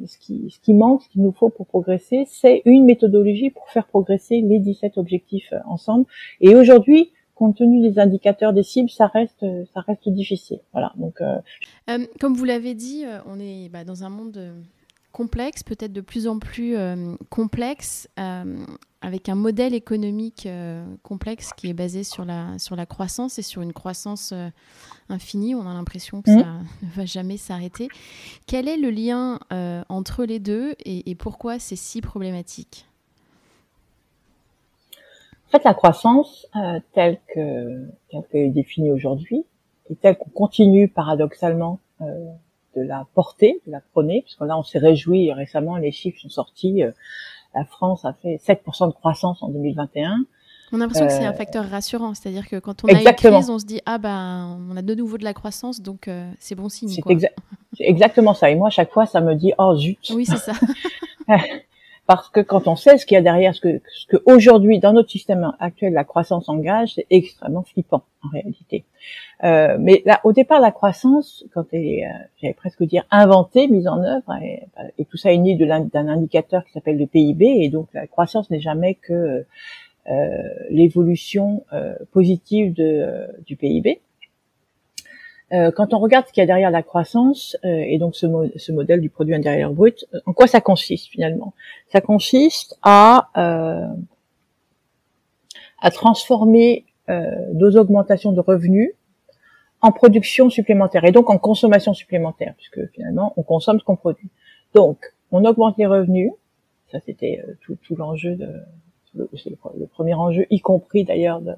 ce, qui, ce qui manque, ce qu'il nous faut pour progresser, c'est une méthodologie pour faire progresser les 17 objectifs euh, ensemble. Et aujourd'hui, compte tenu des indicateurs des cibles, ça reste, ça reste difficile. Voilà. Donc, euh... Euh, comme vous l'avez dit, euh, on est bah, dans un monde complexe, peut-être de plus en plus complexe, avec un modèle économique complexe qui est basé sur la, sur la croissance et sur une croissance infini. On a l'impression que mmh. ça ne va jamais s'arrêter. Quel est le lien euh, entre les deux et, pourquoi c'est si problématique? En fait, la croissance euh, telle que telle qu'elle est définie aujourd'hui et telle qu'on continue paradoxalement euh, de la porter, de la prôner, puisque là on s'est réjoui récemment, les chiffres sont sortis. la France a fait 7% de croissance en 2021. On a l'impression que c'est un euh, facteur rassurant, c'est-à-dire que quand on a une crise, on se dit ah ben on a de nouveau de la croissance, donc euh, c'est bon signe. C'est exactement ça. Et moi, à chaque fois, ça me dit oh zut. Oui, c'est ça. Parce que quand on sait ce qu'il y a derrière, ce que, ce que aujourd'hui dans notre système actuel la croissance engage, c'est extrêmement flippant en réalité. Euh, mais là, au départ, la croissance, quand elle est, j'allais presque dire inventée, mise en œuvre, et, et tout ça est né d'un indicateur qui s'appelle le PIB, et donc la croissance n'est jamais que euh, l'évolution euh, positive de, euh, du PIB. Quand on regarde ce qu'il y a derrière la croissance et donc ce, modèle du produit intérieur brut, en quoi ça consiste finalement? Ça consiste à à transformer nos augmentations de revenus en production supplémentaire et donc en consommation supplémentaire, puisque finalement on consomme ce qu'on produit. Donc on augmente les revenus, ça c'était tout, l'enjeu de, c'est le, premier enjeu, y compris d'ailleurs de,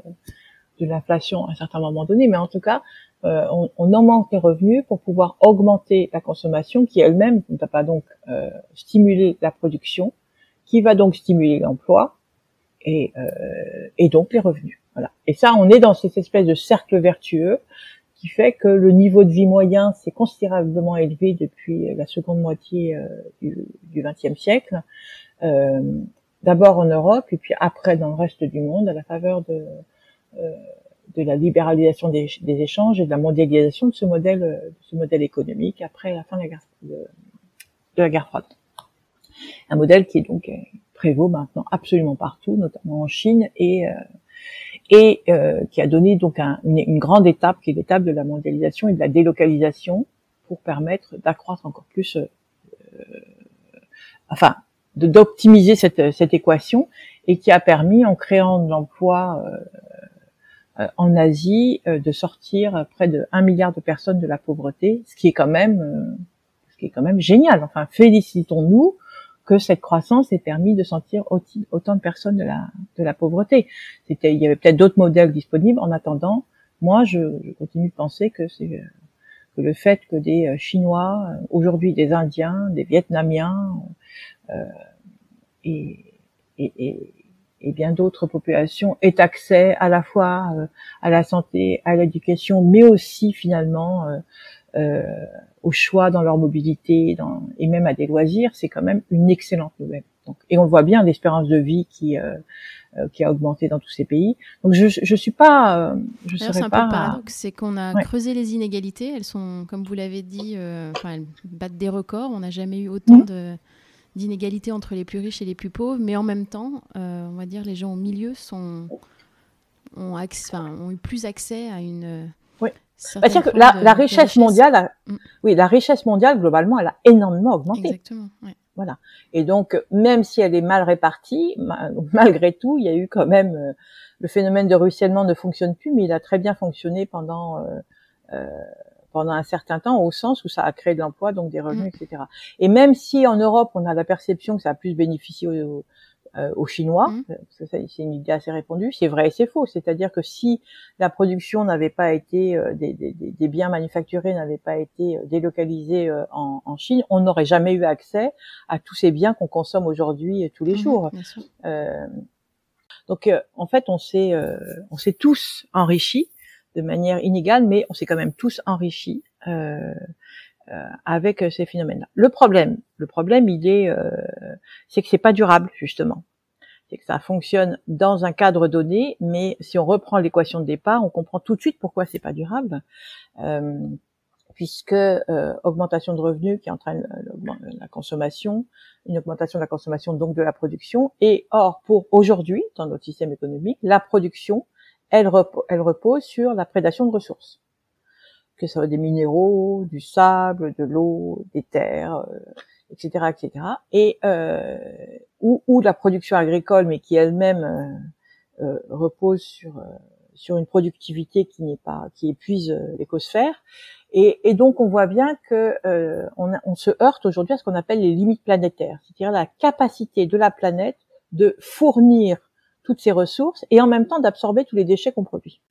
l'inflation à un certain moment donné, mais en tout cas, euh, on, on, en manque les revenus pour pouvoir augmenter la consommation qui elle-même ne va pas donc euh, stimuler la production, qui va donc stimuler l'emploi et, euh, et donc les revenus. Voilà. Et ça, on est dans cette espèce de cercle vertueux qui fait que le niveau de vie moyen s'est considérablement élevé depuis la seconde moitié euh, du XXe siècle. Euh, d'abord en Europe et puis après dans le reste du monde à la faveur de, euh, de la libéralisation des, échanges et de la mondialisation de ce modèle, de ce modèle économique après la fin de la guerre, froide. Un modèle qui est donc euh, prévaut maintenant absolument partout, notamment en Chine et euh, et qui a donné donc une, grande étape qui est l'étape de la mondialisation et de la délocalisation pour permettre d'accroître encore plus enfin d'optimiser cette, cette équation et qui a permis, en créant de l'emploi euh, euh, en Asie, euh, de sortir près de 1 milliard de personnes de la pauvreté, ce qui est quand même, ce qui est quand même génial. Enfin, félicitons-nous que cette croissance ait permis de sortir autant de personnes de la, de la pauvreté. C'était, il y avait peut-être d'autres modèles disponibles. En attendant, moi, je, je continue de penser que c'est que le fait que des Chinois, aujourd'hui des Indiens, des Vietnamiens, euh, et, et, et, bien d'autres populations aient accès à la fois euh, à la santé, à l'éducation, mais aussi finalement euh, euh, au choix dans leur mobilité dans, et même à des loisirs, c'est quand même une excellente nouvelle. Donc, et on le voit bien, l'espérance de vie qui euh, qui a augmenté dans tous ces pays. Donc je je suis pas, je serais c'est un pas. Peu paradoxe, c'est qu'on a creusé les inégalités. Elles sont, comme vous l'avez dit, enfin elles battent des records. On n'a jamais eu autant mmh. de d'inégalité entre les plus riches et les plus pauvres, mais en même temps, euh, on va dire les gens au milieu sont, ont, ont eu plus accès à une. Oui. Bah, que la, richesse mondiale, mm. oui, la richesse mondiale globalement, elle a énormément augmenté. Exactement. Voilà. Et donc, même si elle est mal répartie, malgré tout, il y a eu quand même euh, le phénomène de ruissellement ne fonctionne plus, mais il a très bien fonctionné pendant euh, euh pendant un certain temps au sens où ça a créé de l'emploi, donc des revenus, mm. etc. Et même si en Europe on a la perception que ça a plus bénéficié aux, aux, euh, Chinois, mm. euh, c'est une idée assez répandue, c'est vrai et c'est faux. C'est-à-dire que si la production n'avait pas été, euh, des, des, des, biens manufacturés n'avaient pas été délocalisés en, en, Chine, on n'aurait jamais eu accès à tous ces biens qu'on consomme aujourd'hui tous les mm-hmm, jours. Donc en fait, on s'est on s'est tous enrichis de manière inégale, mais on s'est quand même tous enrichis avec ces phénomènes-là. Le problème, le problème, il est, c'est que c'est pas durable justement c'est que ça fonctionne dans un cadre donné, mais si on reprend l'équation de départ, on comprend tout de suite pourquoi c'est pas durable, euh, puisque euh, augmentation de revenus qui entraîne la consommation, une augmentation de la consommation donc de la production, et or pour aujourd'hui dans notre système économique, la production, elle, elle repose sur la prédation de ressources, que ce soit des minéraux, du sable, de l'eau, des terres. Euh, etc., etc. Et euh, ou, ou la production agricole, mais qui elle-même euh, euh, repose sur euh, sur une productivité qui n'est pas qui épuise euh, l'écosphère. Et, et, donc on voit bien que on, on, se heurte aujourd'hui à ce qu'on appelle les limites planétaires, c'est-à-dire la capacité de la planète de fournir toutes ces ressources et en même temps d'absorber tous les déchets qu'on produit.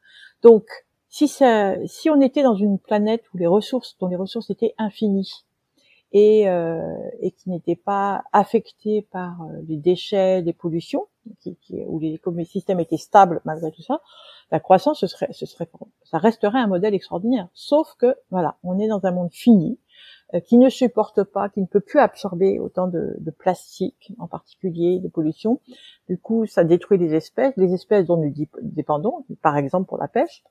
Donc si, ça, si on était dans une planète où les ressources, dont les ressources étaient infinies, et, euh, et qui n'étaient pas affectés par euh, les déchets, les pollutions, qui, qui, où les, systèmes étaient stables malgré tout ça, la croissance ce serait, ce serait, ça resterait un modèle extraordinaire. Sauf que voilà, on est dans un monde fini qui ne supporte pas, qui ne peut plus absorber autant de, de, plastique en particulier, de pollution. Du coup, ça détruit les espèces, les espèces dont nous dépendons, par exemple pour la pêche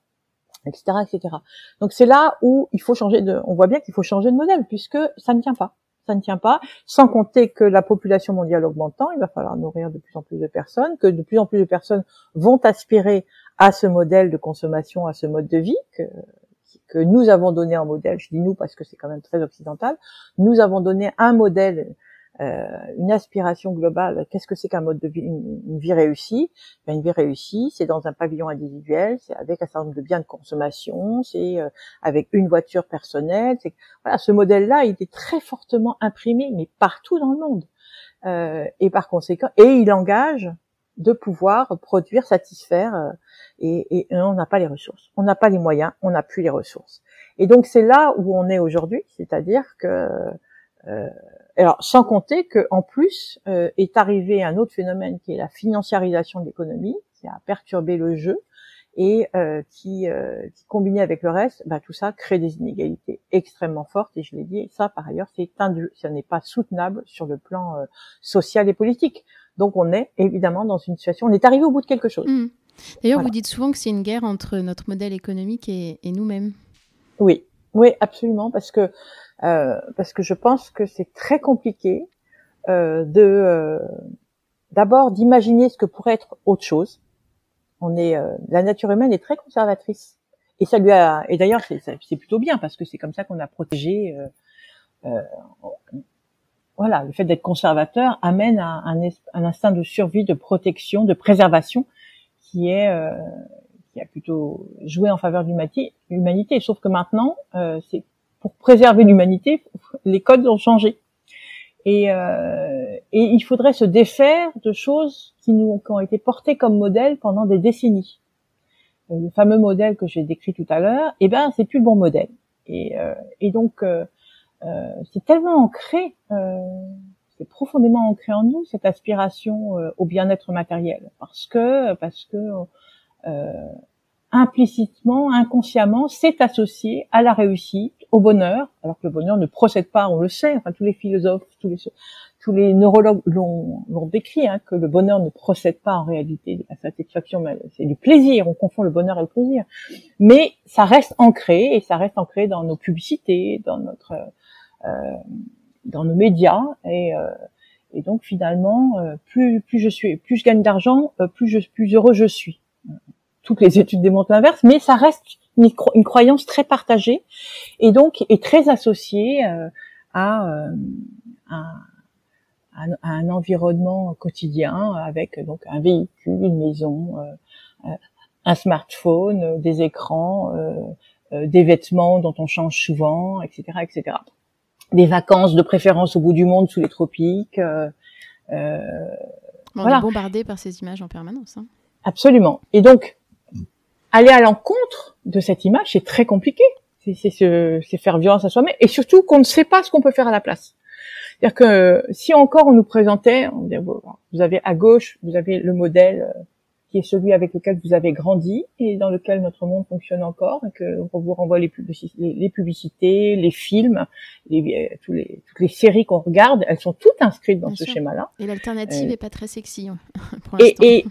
etc., etc. Donc c'est là où il faut changer de, on voit bien qu'il faut changer de modèle puisque ça ne tient pas, ça ne tient pas. Sans compter que la population mondiale augmentant, il va falloir nourrir de plus en plus de personnes, que de plus en plus de personnes vont aspirer à ce modèle de consommation, à ce mode de vie que, que nous avons donné en modèle. Je dis nous parce que c'est quand même très occidental. Nous avons donné un modèle euh, une aspiration globale. Qu'est-ce que c'est qu'un mode de vie, une, vie réussie? Ben, Une vie réussie, c'est dans un pavillon individuel, c'est avec un certain nombre de biens de consommation, c'est euh, avec une voiture personnelle. C'est voilà, ce modèle-là, il est très fortement imprimé, mais partout dans le monde. Euh, et par conséquent, et il engage de pouvoir produire, satisfaire, et, et, on n'a pas les ressources, on n'a pas les moyens, on n'a plus les ressources. Et donc c'est là où on est aujourd'hui, c'est-à-dire que euh, alors, sans compter que en plus euh, est arrivé un autre phénomène qui est la financiarisation de l'économie, qui a perturbé le jeu et euh, qui, euh, qui, combiné avec le reste, bah, tout ça crée des inégalités extrêmement fortes. Et je l'ai dit, ça par ailleurs, c'est ça n'est pas soutenable sur le plan euh, social et politique. Donc, on est évidemment dans une situation, on est arrivé au bout de quelque chose. Mmh. D'ailleurs, vous dites souvent que c'est une guerre entre notre modèle économique et, et nous-mêmes. Oui, oui, absolument, parce que euh, parce que je pense que c'est très compliqué euh, de euh, d'abord d'imaginer ce que pourrait être autre chose. On est euh, la nature humaine est très conservatrice et ça lui a et d'ailleurs c'est plutôt bien parce que c'est comme ça qu'on a protégé. Euh, voilà, le fait d'être conservateur amène à un, un, instinct de survie, de protection, de préservation qui est qui a plutôt joué en faveur de l'humanité. Sauf que maintenant, euh, c'est pour préserver l'humanité, les codes ont changé. Et, euh, et, il faudrait se défaire de choses qui nous qui ont été portées comme modèle pendant des décennies. Le fameux modèle que j'ai décrit tout à l'heure, eh ben c'est plus le bon modèle. Et, euh, et donc euh, euh c'est tellement ancré, euh, profondément ancré en nous cette aspiration au bien-être matériel, parce que parce que euh, implicitement, inconsciemment, c'est associé à la réussite, au bonheur, alors que le bonheur ne procède pas, on le sait, enfin tous les philosophes, tous les tous les neurologues l'ont décrit, hein, que le bonheur ne procède pas en réalité de la satisfaction, c'est du plaisir, on confond le bonheur et le plaisir. Mais ça reste ancré, et ça reste ancré dans nos publicités, dans notre, euh, dans nos médias, et, euh, et donc finalement, euh, plus, plus je suis, plus je gagne d'argent, euh, plus je, plus heureux je suis toutes les études démontrent l'inverse, mais ça reste une, croyance très partagée et donc est très associée euh, à, un environnement quotidien avec donc un véhicule, une maison, un smartphone, des écrans, des vêtements dont on change souvent, etc., etc. Des vacances de préférence au bout du monde sous les tropiques. on voilà. est bombardé par ces images en permanence. Hein. Absolument. Et donc, aller à l'encontre de cette image, c'est très compliqué. C'est faire violence à soi-même. Et surtout qu'on ne sait pas ce qu'on peut faire à la place. C'est-à-dire que si encore on nous présentait, on dirait, vous avez à gauche, vous avez le modèle qui est celui avec lequel vous avez grandi et dans lequel notre monde fonctionne encore, et que on vous renvoie les, publicités, les, films, les, tous les, toutes les séries qu'on regarde, elles sont toutes inscrites dans ce schéma-là. Et l'alternative n'est euh, pas très sexy hein, pour et, et,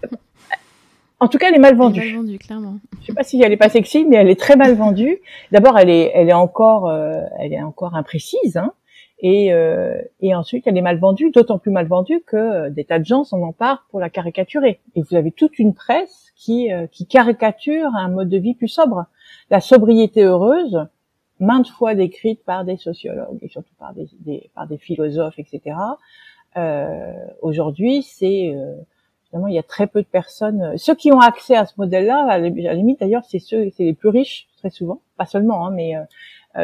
en tout cas, elle est mal vendue. Elle est mal vendue, clairement. Je sais pas si elle est pas sexy, mais elle est très mal vendue. D'abord, elle est, elle est encore, euh, elle est encore imprécise. Hein. Et, euh, et ensuite, elle est mal vendue, d'autant plus mal vendue que euh, des tas de gens s'en emparent pour la caricaturer. Et vous avez toute une presse qui, euh, qui caricature un mode de vie plus sobre. La sobriété heureuse, maintes fois décrite par des sociologues et surtout par des, des par des philosophes, etc. Euh, Aujourd'hui, c'est Finalement, il y a très peu de personnes. Ceux qui ont accès à ce modèle-là, à la limite d'ailleurs, c'est ceux, c'est les plus riches très souvent, pas seulement, hein, mais euh,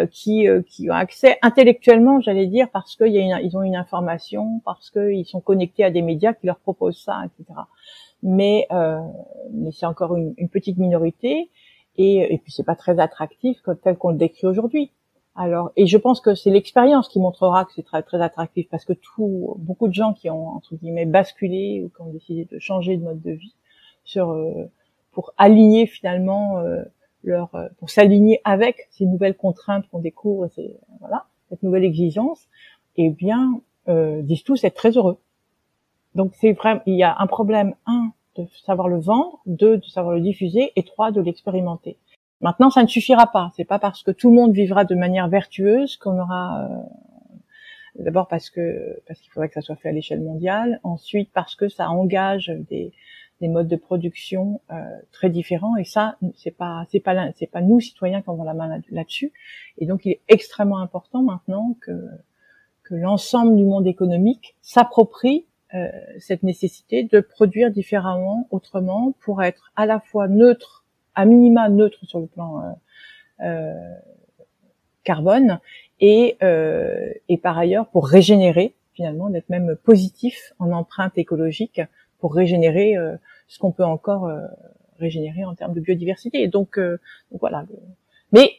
qui, euh, qui ont accès intellectuellement, j'allais dire, parce qu'ils ils ont une information, parce qu'ils sont connectés à des médias qui leur proposent ça, etc. Mais, euh, mais c'est encore une, petite minorité, et, et puis c'est pas très attractif tel qu'on le décrit aujourd'hui. Alors, et je pense que c'est l'expérience qui montrera que c'est très très attractif, parce que tout, beaucoup de gens qui ont entre guillemets basculé ou qui ont décidé de changer de mode de vie sur pour aligner finalement leur euh, pour s'aligner avec ces nouvelles contraintes qu'on découvre, ces, voilà, cette nouvelle exigence, eh bien, euh, disent tous être très heureux. Donc c'est vraiment, il y a un problème un de savoir le vendre, deux de savoir le diffuser, et trois de l'expérimenter. Maintenant, ça ne suffira pas. C'est pas parce que tout le monde vivra de manière vertueuse qu'on aura euh, D'abord parce que parce qu'il faudrait que ça soit fait à l'échelle mondiale. Ensuite parce que ça engage des, des modes de production euh, très différents. Et ça c'est pas c'est pas c'est pas nous citoyens qui avons la main là-dessus. Et donc il est extrêmement important maintenant que que l'ensemble du monde économique s'approprie euh, cette nécessité de produire différemment, autrement, pour être à la fois neutre, à minima neutre sur le plan euh, euh carbone, et, euh, et par ailleurs pour régénérer finalement, d'être même positif en empreinte écologique pour régénérer euh, ce qu'on peut encore euh, régénérer en termes de biodiversité. Donc, euh, voilà. Mais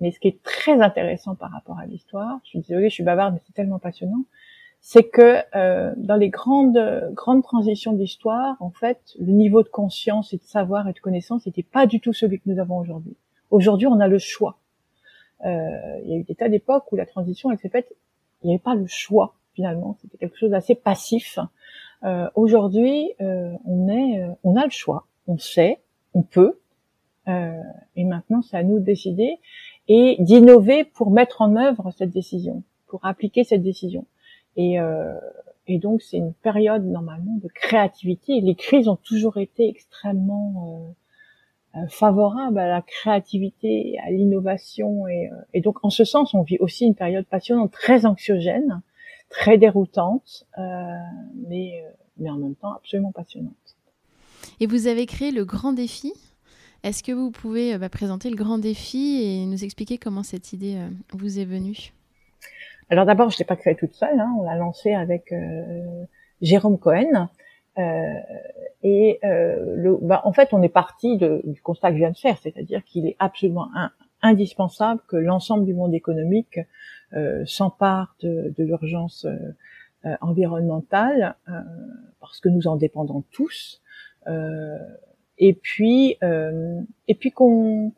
mais ce qui est très intéressant par rapport à l'histoire, je suis désolée, je suis bavarde, mais c'est tellement passionnant, c'est que euh, dans les grandes grandes transitions de l'histoire, en fait, le niveau de conscience et de savoir et de connaissance n'était pas du tout celui que nous avons aujourd'hui. Aujourd'hui, on a le choix. Euh, il y a eu des tas d'époques où la transition, elle s'est faite, il n'y avait pas le choix finalement, c'était quelque chose d'assez passif. Euh, Aujourd'hui, euh, on est, euh, on a le choix, on sait, on peut, euh, et maintenant c'est à nous de décider et d'innover pour mettre en œuvre cette décision, pour appliquer cette décision. Et, euh, et donc c'est une période normalement de créativité. Les crises ont toujours été extrêmement favorables à la créativité, à l'innovation, et, et donc en ce sens, on vit aussi une période passionnante, très anxiogène, très déroutante, euh, mais, euh, mais en même temps absolument passionnante. Et vous avez créé le grand défi. Est-ce que vous pouvez euh, bah, présenter le grand défi et nous expliquer comment cette idée vous est venue? Alors d'abord, je ne l'ai pas créé toute seule. Hein. On l'a lancé avec Jérôme Cohen. Euh, et euh, le, bah, en fait, on est parti du constat que je viens de faire, c'est-à-dire qu'il est absolument indispensable que l'ensemble du monde économique euh, s'empare de, de l'urgence euh, euh, environnementale parce que nous en dépendons tous. et puis et puis qu'on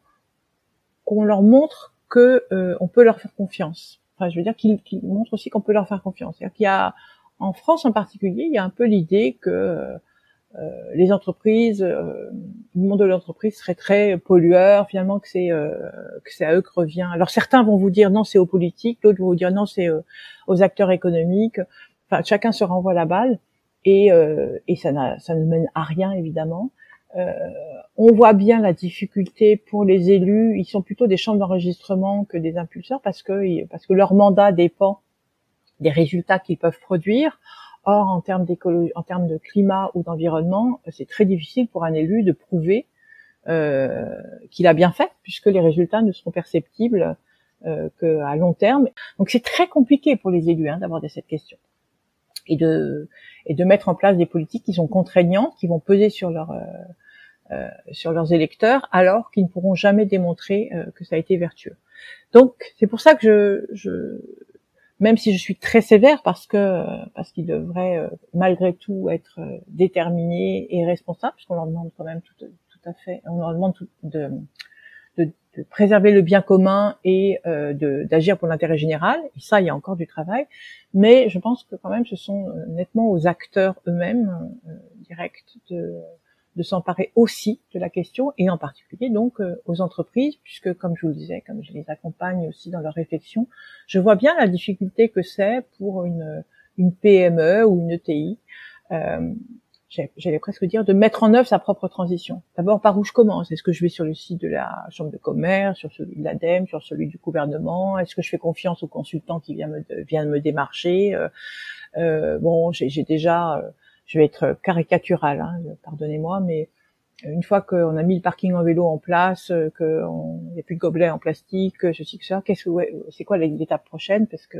qu'on leur montre que on peut leur faire confiance. Enfin, je veux dire qu'ils qu montrent aussi qu'on peut leur faire confiance. C'est-à-dire qu'il y a en France en particulier, il y a un peu l'idée que euh, les entreprises, euh, le monde de l'entreprise serait très pollueur, finalement que c'est euh, que c'est à eux que revient. Alors certains vont vous dire non, c'est aux politiques, d'autres vont vous dire non, c'est aux acteurs économiques. Enfin, chacun se renvoie la balle et et ça, ça ne mène à rien évidemment. Euh, on voit bien la difficulté pour les élus. Ils sont plutôt des chambres d'enregistrement que des impulseurs parce que parce que leur mandat dépend des résultats qu'ils peuvent produire. Or, en termes d'écologie, en termes de climat ou d'environnement, c'est très difficile pour un élu de prouver euh, qu'il a bien fait, puisque les résultats ne seront perceptibles euh, qu'à long terme. Donc, c'est très compliqué pour les élus hein, d'aborder cette question et de et de mettre en place des politiques qui sont contraignantes, qui vont peser sur leur euh, euh sur leurs électeurs, alors qu'ils ne pourront jamais démontrer euh, que ça a été vertueux. Donc, c'est pour ça que je, je même si je suis très sévère parce que parce qu'ils devraient malgré tout être déterminés et responsables, puisqu'on leur demande quand même tout, tout à fait, on leur demande de, de, de, préserver le bien commun et euh, d'agir pour l'intérêt général. Et ça, il y a encore du travail. Mais je pense que quand même, ce sont euh, nettement aux acteurs eux-mêmes euh, directs de, de s'emparer aussi de la question et en particulier donc euh, aux entreprises puisque comme je vous le disais, comme je les accompagne aussi dans leur réflexion, je vois bien la difficulté que c'est pour une, une PME ou une ETI euh, j'allais presque dire, de mettre en œuvre sa propre transition. D'abord, par où je commence? Est-ce que je vais sur le site de la Chambre de commerce, sur celui de l'ADEME, sur celui du gouvernement? Est-ce que je fais confiance au consultant qui vient me, vient me démarcher? Euh, euh, Bon, j'ai déjà, euh, je vais être caricatural, hein, pardonnez-moi, mais une fois qu'on a mis le parking en vélo en place, euh, qu'il n'y a plus de gobelets en plastique, sais que ça, qu'est-ce que c'est quoi l'étape prochaine? Parce que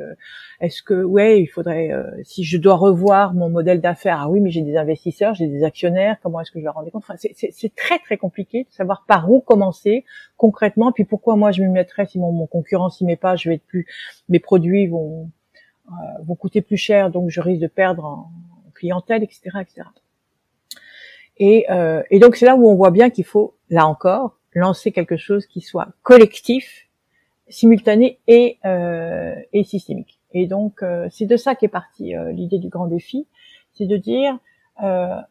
est-ce que ouais, il faudrait euh, si je dois revoir mon modèle d'affaires, ah oui, mais j'ai des investisseurs, j'ai des actionnaires, comment est-ce que je leur rends compte? Enfin, c'est très très compliqué de savoir par où commencer concrètement, puis pourquoi moi je me mettrais si mon, mon concurrent s'y met pas, je vais être plus, mes produits vont euh, vont coûter plus cher, donc je risque de perdre en clientèle, etc., etc. Et, euh, et donc c'est là où on voit bien qu'il faut, là encore, lancer quelque chose qui soit collectif, simultané et, euh, et systémique. Et donc euh, c'est de ça qu'est partie l'idée du grand défi, c'est de dire,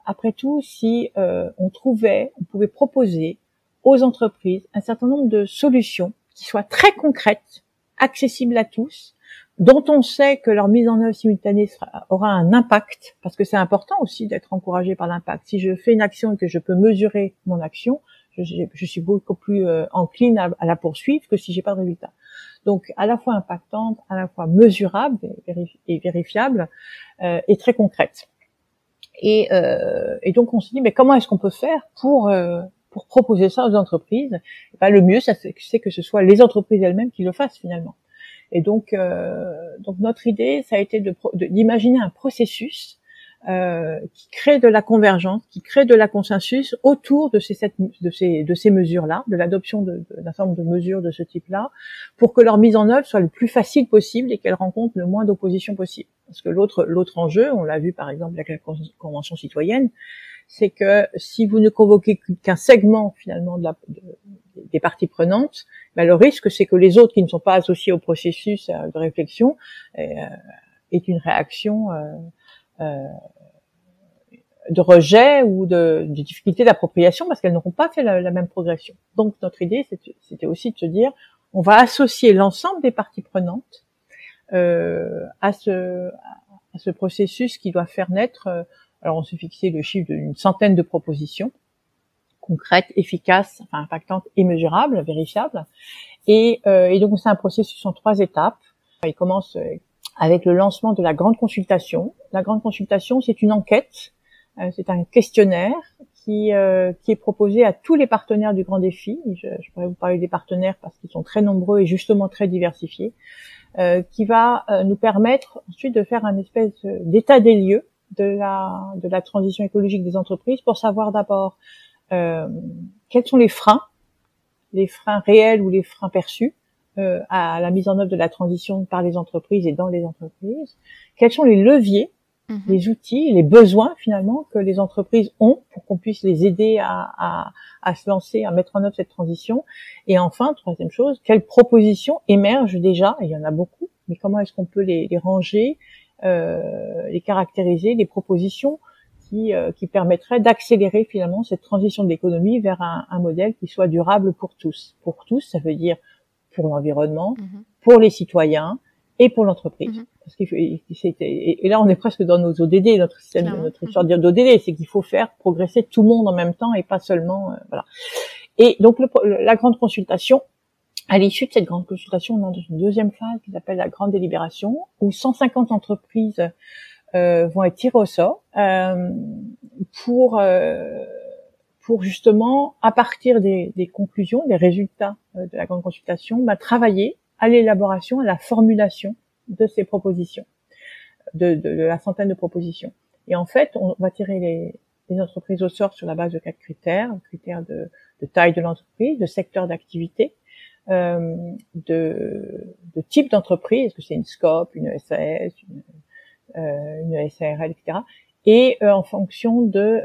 après tout, si on trouvait, on pouvait proposer aux entreprises un certain nombre de solutions qui soient très concrètes, accessibles à tous, dont on sait que leur mise en œuvre simultanée aura un impact, parce que c'est important aussi d'être encouragé par l'impact. Si je fais une action et que je peux mesurer mon action, je, suis beaucoup plus euh, encline à, la poursuivre que si j'ai pas de résultat. Donc, à la fois impactante, à la fois mesurable et, vérifiable, euh, et très concrète. Et, euh, et donc, on se dit, mais comment est-ce qu'on peut faire pour euh, pour proposer ça aux entreprises? Ben, Le mieux, c'est que ce soit les entreprises elles-mêmes qui le fassent finalement. Et donc, euh, donc notre idée, ça a été d'imaginer un processus euh, qui crée de la convergence, qui crée de la consensus autour de ces, de ces, de ces mesures-là, de l'adoption d'un certain nombre de mesures de ce type-là, pour que leur mise en œuvre soit le plus facile possible et qu'elles rencontrent le moins d'opposition possible. Parce que l'autre l'autre enjeu, on l'a vu par exemple avec la convention citoyenne, c'est que si vous ne convoquez qu'un segment finalement de la, des parties prenantes, ben, le risque c'est que les autres qui ne sont pas associés au processus euh, de réflexion euh, est une réaction euh, de rejet ou de, de difficulté d'appropriation parce qu'elles n'auront pas fait la, même progression. Donc notre idée c'était aussi de se dire on va associer l'ensemble des parties prenantes euh, à ce à ce processus qui doit faire naître alors on s'est fixé le chiffre d'une centaine de propositions concrètes, efficaces, enfin impactantes et mesurables, vérifiables. Et, euh, et donc c'est un processus en trois étapes. Il commence euh, avec le lancement de la grande consultation. La grande consultation, c'est une enquête, euh, c'est un questionnaire qui, euh, qui est proposé à tous les partenaires du Grand Défi. Je, je pourrais vous parler des partenaires parce qu'ils sont très nombreux et justement très diversifiés, euh, qui va euh, nous permettre ensuite de faire un espèce d'état des lieux de la, de la transition écologique des entreprises pour savoir d'abord quels sont les freins, les freins réels ou les freins perçus euh, à la mise en œuvre de la transition par les entreprises et dans les entreprises, quels sont les leviers, mhm. les outils, les besoins finalement que les entreprises ont pour qu'on puisse les aider à, à, à, se lancer, à mettre en œuvre cette transition, et enfin, troisième chose, quelles propositions émergent déjà, il y en a beaucoup, mais comment est-ce qu'on peut les, les ranger euh, les caractériser, les propositions qui, euh, qui permettraient d'accélérer finalement cette transition de l'économie vers un, un, modèle qui soit durable pour tous. Pour tous, ça veut dire pour l'environnement, mhm. pour les citoyens et pour l'entreprise. Mhm. Parce qu'il et, et là, on est presque dans nos ODD, notre système, notre histoire d'ODD, c'est qu'il faut faire progresser tout le monde en même temps et pas seulement, euh, voilà. Et donc, le, la grande consultation, à l'issue de cette grande consultation, on est dans une deuxième phase qui s'appelle la grande délibération, où 150 entreprises vont être tirées au sort euh, pour euh, pour justement, à partir des, des conclusions, des résultats euh, de la grande consultation, bah, travailler à l'élaboration, à la formulation de ces propositions, de, de, de, la centaine de propositions. Et en fait, on va tirer les, les entreprises au sort sur la base de quatre critères, critères de, de taille de l'entreprise, de secteur d'activité, de, de type d'entreprise, est-ce que c'est une SCOP, une SAS, une, une SARL, etc. Et en fonction de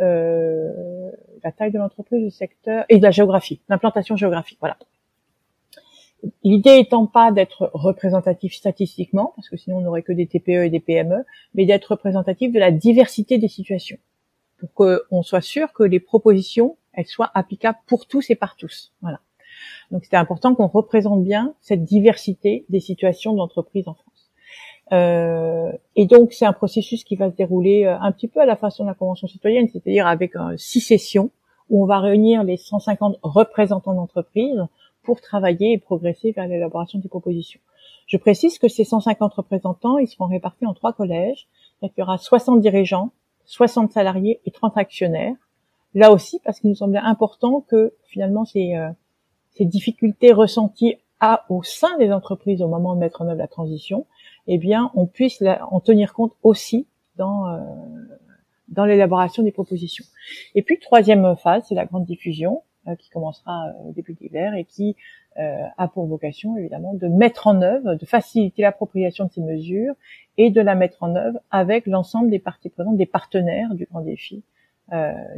la taille de l'entreprise, du secteur et de la géographie, l'implantation géographique. Voilà. L'idée étant pas d'être représentatif statistiquement, parce que sinon on n'aurait que des TPE et des PME, mais d'être représentatif de la diversité des situations, pour qu'on soit sûr que les propositions elles soient applicables pour tous et par tous. Voilà. Donc c'était important qu'on représente bien cette diversité des situations d'entreprise en France. Euh, et donc c'est un processus qui va se dérouler euh, un petit peu à la façon de la Convention citoyenne, c'est-à-dire avec euh, six sessions où on va réunir les 150 représentants d'entreprise pour travailler et progresser vers l'élaboration des propositions. Je précise que ces 150 représentants, ils seront répartis en trois collèges. Il y aura 60 dirigeants, 60 salariés et 30 actionnaires. Là aussi, parce qu'il nous semblait important que finalement ces, euh, ces difficultés ressenties à, au sein des entreprises au moment de mettre en œuvre la transition, eh bien, on puisse en tenir compte aussi dans euh, dans l'élaboration des propositions. Et puis troisième phase, c'est la grande diffusion. Euh, qui commencera euh, au début de l'hiver et qui euh, a pour vocation évidemment de mettre en œuvre, de faciliter l'appropriation de ces mesures et de la mettre en œuvre avec l'ensemble des parties prenantes, des partenaires du grand défi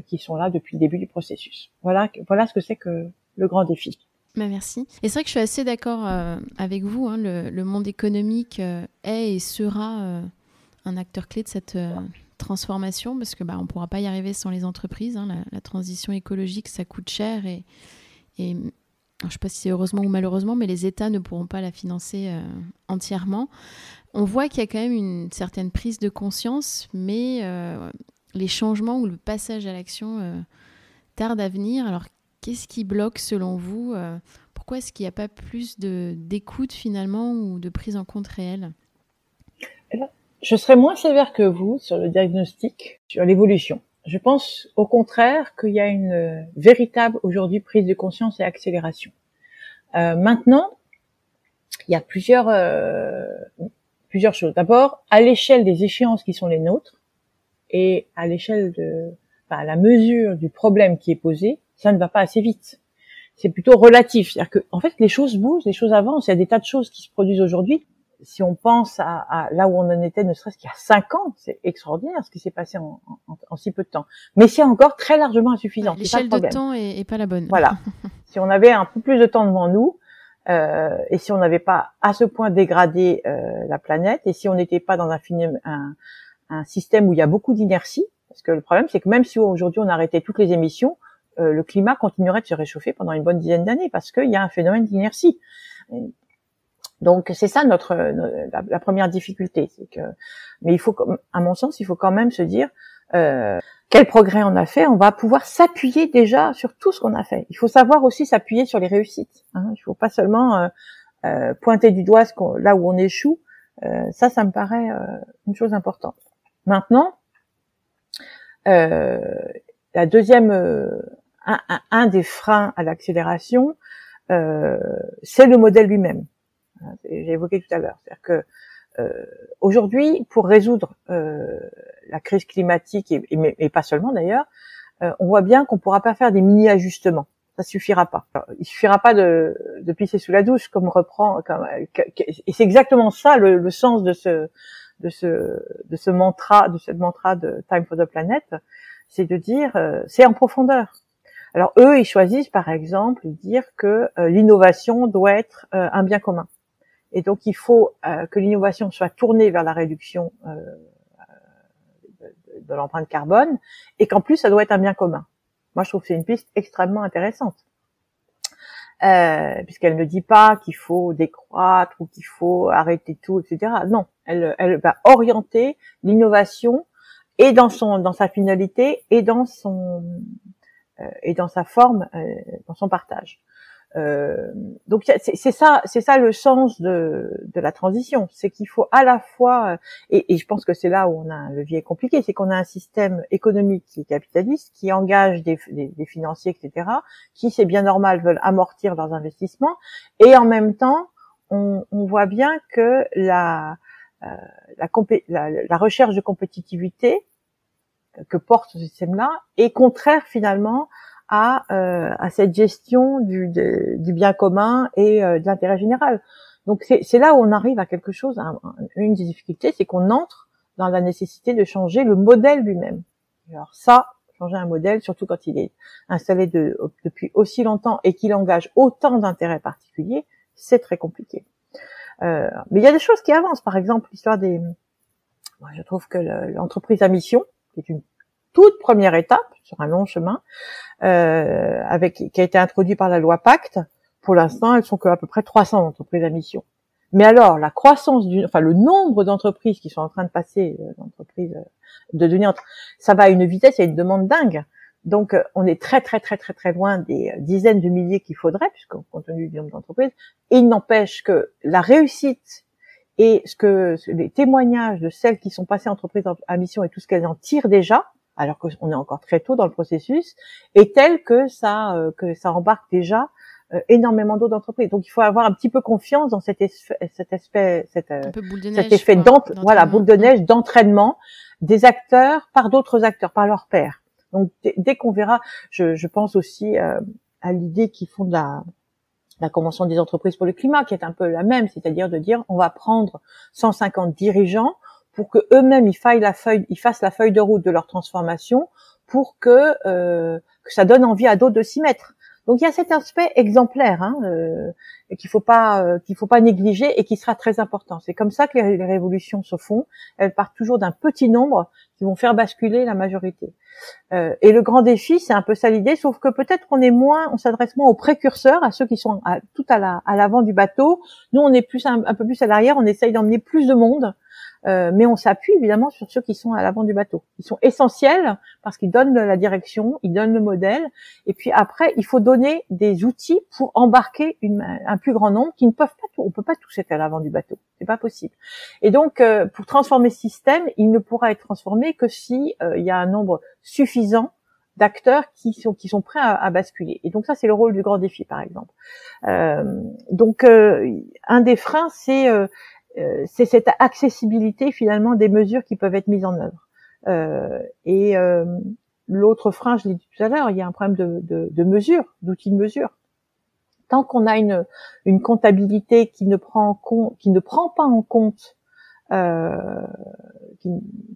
qui sont là depuis le début du processus. Voilà, voilà ce que c'est que le grand défi. Bah merci. Et c'est vrai que je suis assez d'accord avec vous. Hein, le, monde économique est et sera un acteur clé de cette transformation parce que bah, on pourra pas y arriver sans les entreprises. Hein. La, transition écologique, ça coûte cher et, et je sais pas si c'est heureusement ou malheureusement, mais les États ne pourront pas la financer euh, entièrement. On voit qu'il y a quand même une certaine prise de conscience, mais euh, les changements ou le passage à l'action euh, tardent à venir. Alors, qu'est-ce qui bloque selon vous Pourquoi est-ce qu'il n'y a pas plus d'écoute finalement ou de prise en compte réelle? Je serais moins sévère que vous sur le diagnostic, sur l'évolution. Je pense au contraire qu'il y a une euh, véritable aujourd'hui prise de conscience et accélération. Euh, maintenant, il y a plusieurs euh, plusieurs choses. D'abord, à l'échelle des échéances qui sont les nôtres et à l'échelle de à la mesure du problème qui est posé, ça ne va pas assez vite. C'est plutôt relatif, c'est-à-dire que en fait les choses bougent, les choses avancent. Il y a des tas de choses qui se produisent aujourd'hui si on pense à, là où on en était, ne serait-ce qu'il y a cinq ans, c'est extraordinaire ce qui s'est passé en, si peu de temps. Mais c'est encore très largement insuffisant. L'échelle de temps est, pas la bonne. Voilà. si on avait un peu plus de temps devant nous, euh, et si on n'avait pas à ce point dégradé euh, la planète, et si on n'était pas dans un, un, un, système où il y a beaucoup d'inertie, parce que le problème c'est que même si aujourd'hui on arrêtait toutes les émissions, euh, le climat continuerait de se réchauffer pendant une bonne dizaine d'années, parce qu'il y a un phénomène d'inertie. Donc c'est ça notre la, première difficulté, c'est que mais il faut à mon sens il faut quand même se dire euh, quel progrès on a fait, on va pouvoir s'appuyer déjà sur tout ce qu'on a fait. Il faut savoir aussi s'appuyer sur les réussites. Hein. Il faut pas seulement euh, euh, pointer du doigt ce là où on échoue. Ça, ça me paraît une chose importante. Maintenant, la deuxième, un, un, des freins à l'accélération, c'est le modèle lui-même. Hein, j'ai évoqué tout à l'heure. C'est-à-dire que euh, aujourd'hui, pour résoudre euh, la crise climatique et, et, pas seulement d'ailleurs, euh, on voit bien qu'on pourra pas faire des mini ajustements. Ça suffira pas. il suffira pas de, de pisser sous la douche, comme reprend. Comme, et c'est exactement ça le, le, sens de ce de ce de ce mantra, de cette mantra de Time for the Planet, c'est de dire euh, c'est en profondeur. Alors eux, ils choisissent par exemple dire que euh, l'innovation doit être euh, un bien commun. Et donc, il faut euh, que l'innovation soit tournée vers la réduction de, l'empreinte carbone et qu'en plus, ça doit être un bien commun. Moi, je trouve que c'est une piste extrêmement intéressante. Puisqu'elle ne dit pas qu'il faut décroître ou qu'il faut arrêter tout, etc. Non, elle, elle va orienter l'innovation et dans son dans sa finalité et dans son et dans sa forme, dans son partage. Euh, donc c'est ça, c'est ça le sens de, de la transition, c'est qu'il faut à la fois, euh, et, et je pense que c'est là où on a un levier compliqué, c'est qu'on a un système économique qui est capitaliste, qui engage des, des, des financiers, etc., qui c'est bien normal veulent amortir leurs investissements, et en même temps, on, on voit bien que la, euh, la, la, la recherche de compétitivité que porte ce système-là est contraire finalement à, euh, à cette gestion du, du bien commun et de l'intérêt général. Donc c'est là où on arrive à quelque chose. une des difficultés, c'est qu'on entre dans la nécessité de changer le modèle lui-même. Alors ça, changer un modèle, surtout quand il est installé de, depuis aussi longtemps et qu'il engage autant d'intérêts particuliers, c'est très compliqué. Euh, mais il y a des choses qui avancent. Par exemple, l'histoire des... Je trouve que l'entreprise à mission, qui est une toute première étape sur un long chemin, euh, avec qui a été introduit par la loi Pacte, pour l'instant, elles sont que à peu près 300 entreprises à mission. Mais alors, la croissance du, enfin le nombre d'entreprises qui sont en train de passer euh, d'entreprises euh, de devenir, ça va à une vitesse et une demande dingue. Donc, on est très très très très très loin des dizaines de milliers qu'il faudrait, puisqu'on compte tenu du nombre d'entreprises. Et il n'empêche que la réussite et ce que les témoignages de celles qui sont passées entreprises à mission et tout ce qu'elles en tirent déjà, alors qu'on est encore très tôt dans le processus, est tel que ça que ça embarque déjà euh, énormément d'autres entreprises. Donc il faut avoir un petit peu confiance dans cet, cet aspect, cet, euh, cet effet d'entraînement, voilà, boule de neige d'entraînement des acteurs par d'autres acteurs, par leurs pairs. Donc dès qu'on verra, je, je, pense aussi euh, à l'idée qu'ils font de la, la convention des entreprises pour le climat, qui est un peu la même, c'est-à-dire de dire on va prendre 150 dirigeants pour que eux-mêmes ils fassent la feuille, de route de leur transformation pour que euh, que ça donne envie à d'autres de s'y mettre. Donc il y a cet aspect exemplaire hein, euh, qu'il faut pas euh, qu'il faut pas négliger et qui sera très important. C'est comme ça que les, révolutions se font. Elles partent toujours d'un petit nombre qui vont faire basculer la majorité. Euh, et le grand défi, c'est un peu ça l'idée, sauf que peut-être qu'on est moins, on s'adresse moins aux précurseurs, à ceux qui sont tout à l'avant du bateau. Nous, on est plus un peu plus à l'arrière. On essaye d'emmener plus de monde euh, mais on s'appuie évidemment sur ceux qui sont à l'avant du bateau. Ils sont essentiels parce qu'ils donnent la direction, ils donnent le modèle. Et puis après, il faut donner des outils pour embarquer un plus grand nombre qui ne peuvent pas tout. On peut pas tous être à l'avant du bateau. C'est pas possible. Et donc, euh, pour transformer ce système, il ne pourra être transformé que si euh, il y a un nombre suffisant d'acteurs qui sont qui sont prêts à, basculer. Et donc ça, c'est le rôle du grand défi, par exemple. donc, un des freins, c'est euh, c'est cette accessibilité finalement des mesures qui peuvent être mises en œuvre. Euh, et euh, l'autre frein, je l'ai dit tout à l'heure, il y a un problème de, de, mesure, d'outils de mesure. Tant qu'on a une, une comptabilité qui ne prend qui ne prend pas en compte euh, qui,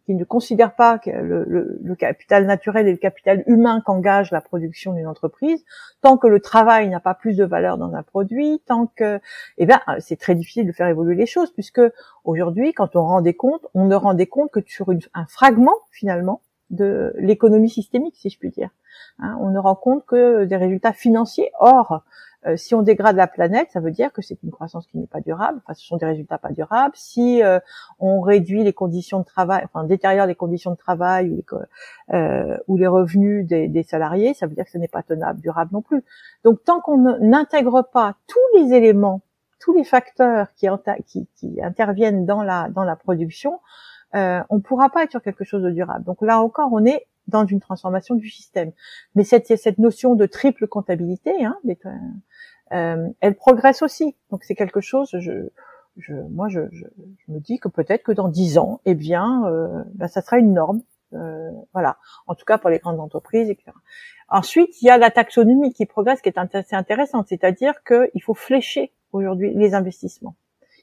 qui, ne considère pas que le, capital naturel et le capital humain qu'engage la production d'une entreprise, tant que le travail n'a pas plus de valeur dans un produit, tant que, eh bien, c'est très difficile de faire évoluer les choses, puisque aujourd'hui, quand on rend des comptes, on ne rend des comptes que sur un fragment finalement de l'économie systémique, si je puis dire. Hein, on ne rend compte que des résultats financiers. Or, euh, si on dégrade la planète, ça veut dire que c'est une croissance qui n'est pas durable. Enfin, ce sont des résultats pas durables. Si euh, on réduit les conditions de travail, enfin, on détériore les conditions de travail ou les, euh, ou les revenus des, salariés, ça veut dire que ce n'est pas tenable, durable non plus. Donc, tant qu'on n'intègre pas tous les éléments, tous les facteurs qui, qui, qui interviennent dans la dans la production, euh, on pourra pas être sur quelque chose de durable. Donc là encore, on est dans une transformation du système. Mais cette, cette notion de triple comptabilité, hein, euh, elle progresse aussi. Donc c'est quelque chose. Je, je, moi, je, je, me dis que peut-être que dans dix ans, eh bien, euh, ben, ça sera une norme. Euh, voilà. En tout cas pour les grandes entreprises, etc. Ensuite, il y a la taxonomie qui progresse, qui est assez intéressante. C'est-à-dire qu'il faut flécher aujourd'hui les investissements.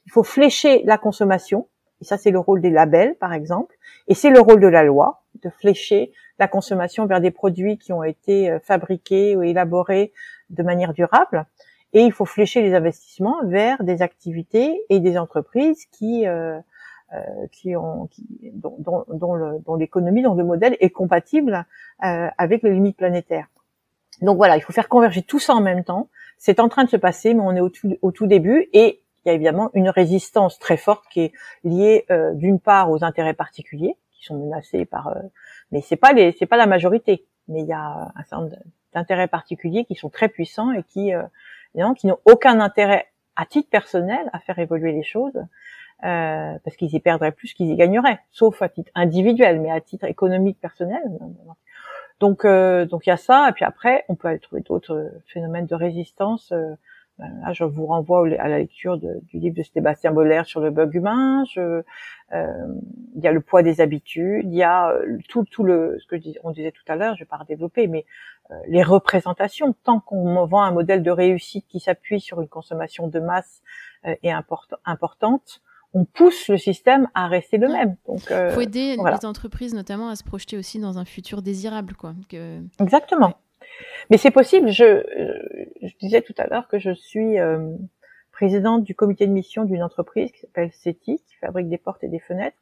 Il faut flécher la consommation. Et ça, c'est le rôle des labels, par exemple. Et c'est le rôle de la loi de flécher la consommation vers des produits qui ont été euh, fabriqués ou élaborés de manière durable. Et il faut flécher les investissements vers des activités et des entreprises qui euh, euh qui ont qui, dont, dont, dont l'économie, dont le modèle est compatible euh, avec les limites planétaires. Donc voilà, il faut faire converger tout ça en même temps. C'est en train de se passer, mais on est au tout, au tout début et il y a évidemment une résistance très forte qui est liée euh, d'une part aux intérêts particuliers qui sont menacés par mais c'est pas les, c'est pas la majorité. Mais il y a un certain nombre d'intérêts particuliers qui sont très puissants et qui, euh, qui n'ont aucun intérêt à titre personnel à faire évoluer les choses, euh, parce qu'ils y perdraient plus qu'ils y gagneraient, sauf à titre individuel, mais à titre économique personnel. Donc, euh, donc il y a ça, et puis après, on peut aller trouver d'autres phénomènes de résistance. Euh, Là, je vous renvoie à la lecture du livre de Sébastien Boller sur le bug humain. Je, euh, il y a le poids des habitudes, il y a tout, tout le ce que je on disait tout à l'heure, je vais pas redévelopper, mais les représentations. Tant qu'on vend un modèle de réussite qui s'appuie sur une consommation de masse et importante, on pousse le système à rester le même. Donc, euh, faut aider les entreprises notamment à se projeter aussi dans un futur désirable, quoi. Exactement. Mais c'est possible. Je, euh, je, disais tout à l'heure que je suis euh, présidente du comité de mission d'une entreprise qui s'appelle CETI, qui fabrique des portes et des fenêtres.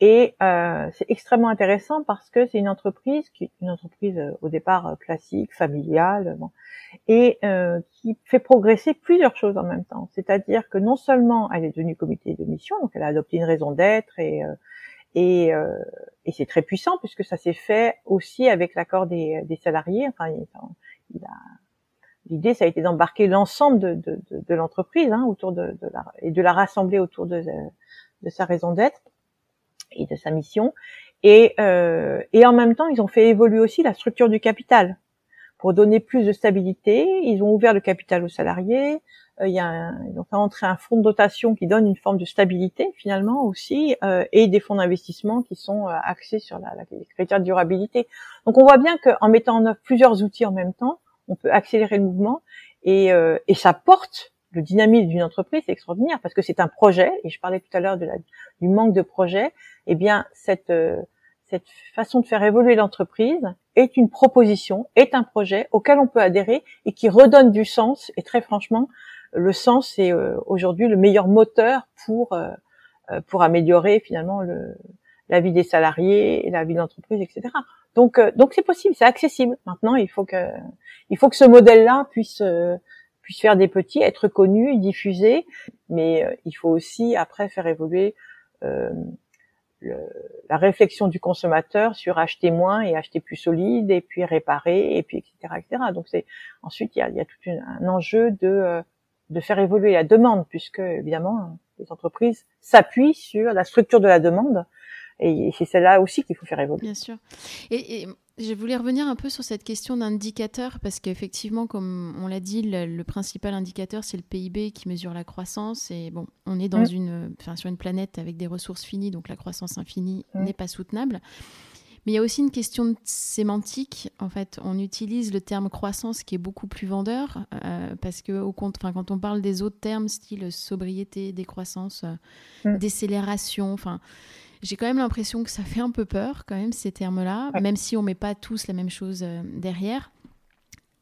Et euh, c'est extrêmement intéressant parce que c'est une entreprise qui une entreprise euh, au départ euh, classique, familiale, bon, et euh, qui fait progresser plusieurs choses en même temps. C'est-à-dire que non seulement elle est devenue comité de mission, donc elle a adopté une raison d'être et et, et c'est très puissant puisque ça s'est fait aussi avec l'accord des, des, salariés. Enfin, l'idée ça a été d'embarquer l'ensemble de, de, de, de l'entreprise hein, autour de, la et de la rassembler autour de, de sa raison d'être et de sa mission. Et, euh, et en même temps, ils ont fait évoluer aussi la structure du capital pour donner plus de stabilité. Ils ont ouvert le capital aux salariés. Euh, il y a un, ils ont fait entrer un fonds de dotation qui donne une forme de stabilité finalement aussi, euh, et des fonds d'investissement qui sont euh, axés sur la, la, les critères de durabilité. Donc on voit bien qu'en mettant en œuvre plusieurs outils en même temps, on peut accélérer le mouvement et, euh, et ça porte le dynamisme d'une entreprise, c'est extraordinaire parce que c'est un projet. Et je parlais tout à l'heure du manque de projet. Eh bien, cette euh, cette façon de faire évoluer l'entreprise est une proposition, est un projet auquel on peut adhérer et qui redonne du sens. Et très franchement, le sens est euh, aujourd'hui le meilleur moteur pour euh, pour améliorer finalement le, la vie des salariés, la vie de l'entreprise, etc. Donc donc c'est possible, c'est accessible. Maintenant, il faut que il faut que ce modèle-là puisse puisse faire des petits, être connu, diffusé, mais euh, il faut aussi après faire évoluer euh, le, la réflexion du consommateur sur acheter moins et acheter plus solide et puis réparer et puis etc etc. Donc c'est ensuite il y a, y a tout un enjeu de euh, de faire évoluer la demande puisque évidemment les entreprises s'appuient sur la structure de la demande et c'est celle-là aussi qu'il faut faire évoluer. Bien sûr. Je voulais revenir un peu sur cette question d'indicateur, parce qu'effectivement, comme on l'a dit, le, principal indicateur, c'est le PIB qui mesure la croissance. Et bon, on est dans mmh. une, enfin, sur une planète avec des ressources finies, donc la croissance infinie mmh. n'est pas soutenable. Mais il y a aussi une question de sémantique. En fait, on utilise le terme croissance qui est beaucoup plus vendeur, euh, parce que au compte, quand on parle des autres termes, style sobriété, décroissance, euh, mmh. décélération, enfin j'ai quand même l'impression que ça fait un peu peur, quand même, ces termes-là, même si on met pas tous la même chose euh, derrière.